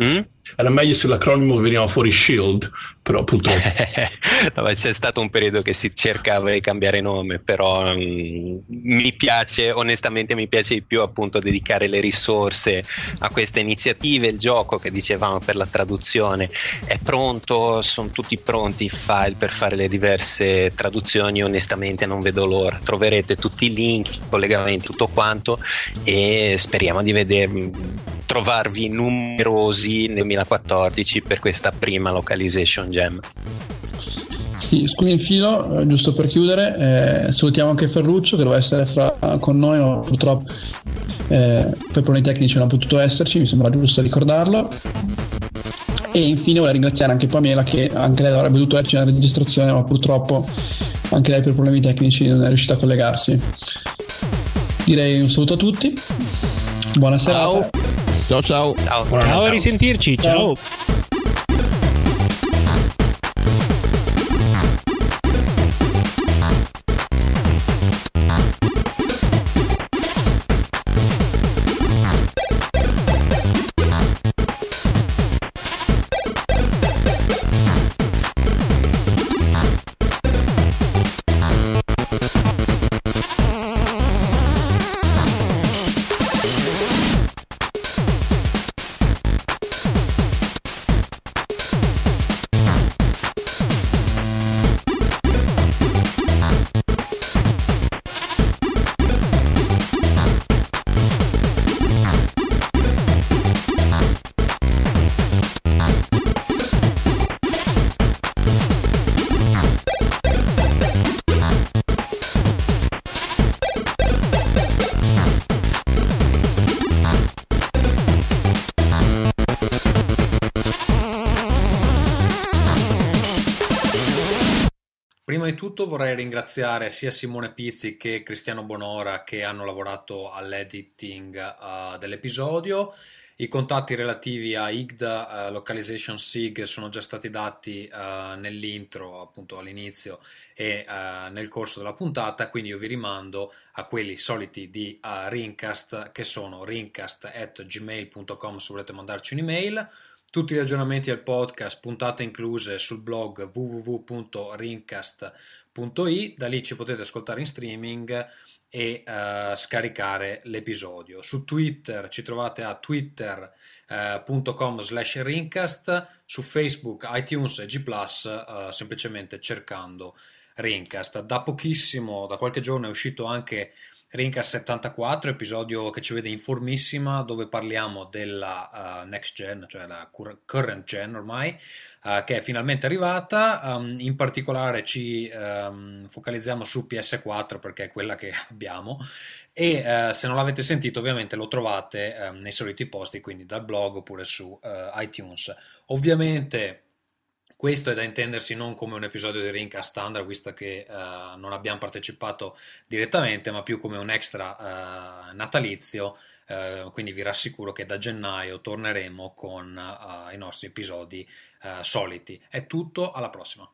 H: Mm? Era meglio se l'acronimo veniva fuori Shield, però purtroppo.
C: no, c'è stato un periodo che si cercava di cambiare nome, però um, mi piace, onestamente mi piace di più appunto dedicare le risorse a queste iniziative. Il gioco che dicevamo per la traduzione è pronto, sono tutti pronti i file per fare le diverse traduzioni, onestamente non vedo l'ora. Troverete tutti i link, i collegamenti, tutto quanto e speriamo di vedere trovarvi numerosi nel 2014 per questa prima localization jam.
D: Sì, scusi in filo, eh, giusto per chiudere, eh, salutiamo anche Ferruccio che doveva essere fra, con noi, ma purtroppo eh, per problemi tecnici non ha potuto esserci, mi sembra giusto ricordarlo. E infine vorrei ringraziare anche Pamela che anche lei avrebbe dovuto esserci nella registrazione, ma purtroppo anche lei per problemi tecnici non è riuscita a collegarsi. Direi un saluto a tutti, buona serata.
G: Ciao ciao ciao.
F: Ciao, ciao, ciao. a risentirci. ciao. ciao.
A: Tutto vorrei ringraziare sia Simone Pizzi che Cristiano Bonora che hanno lavorato all'editing uh, dell'episodio. I contatti relativi a IGDA uh, Localization SIG sono già stati dati uh, nell'intro, appunto all'inizio e uh, nel corso della puntata, quindi io vi rimando a quelli soliti di Rincast che sono rincast.gmail.com se volete mandarci un'email tutti gli aggiornamenti al podcast, puntate incluse sul blog www.rincast.it, da lì ci potete ascoltare in streaming e uh, scaricare l'episodio. Su Twitter ci trovate a twitter.com uh, slash rincast, su Facebook, iTunes e G+, uh, semplicemente cercando Rincast. Da pochissimo, da qualche giorno è uscito anche Rincast 74, episodio che ci vede in formissima, dove parliamo della uh, next gen, cioè la current gen ormai, uh, che è finalmente arrivata. Um, in particolare ci um, focalizziamo su PS4 perché è quella che abbiamo. E uh, se non l'avete sentito, ovviamente lo trovate um, nei soliti posti, quindi dal blog oppure su iTunes. Ovviamente questo è da intendersi non come un episodio di Rincast standard, visto che uh, non abbiamo partecipato direttamente, ma più come un extra uh, natalizio. Uh, quindi vi rassicuro che da gennaio torneremo con i nostri episodi soliti. È tutto, alla prossima.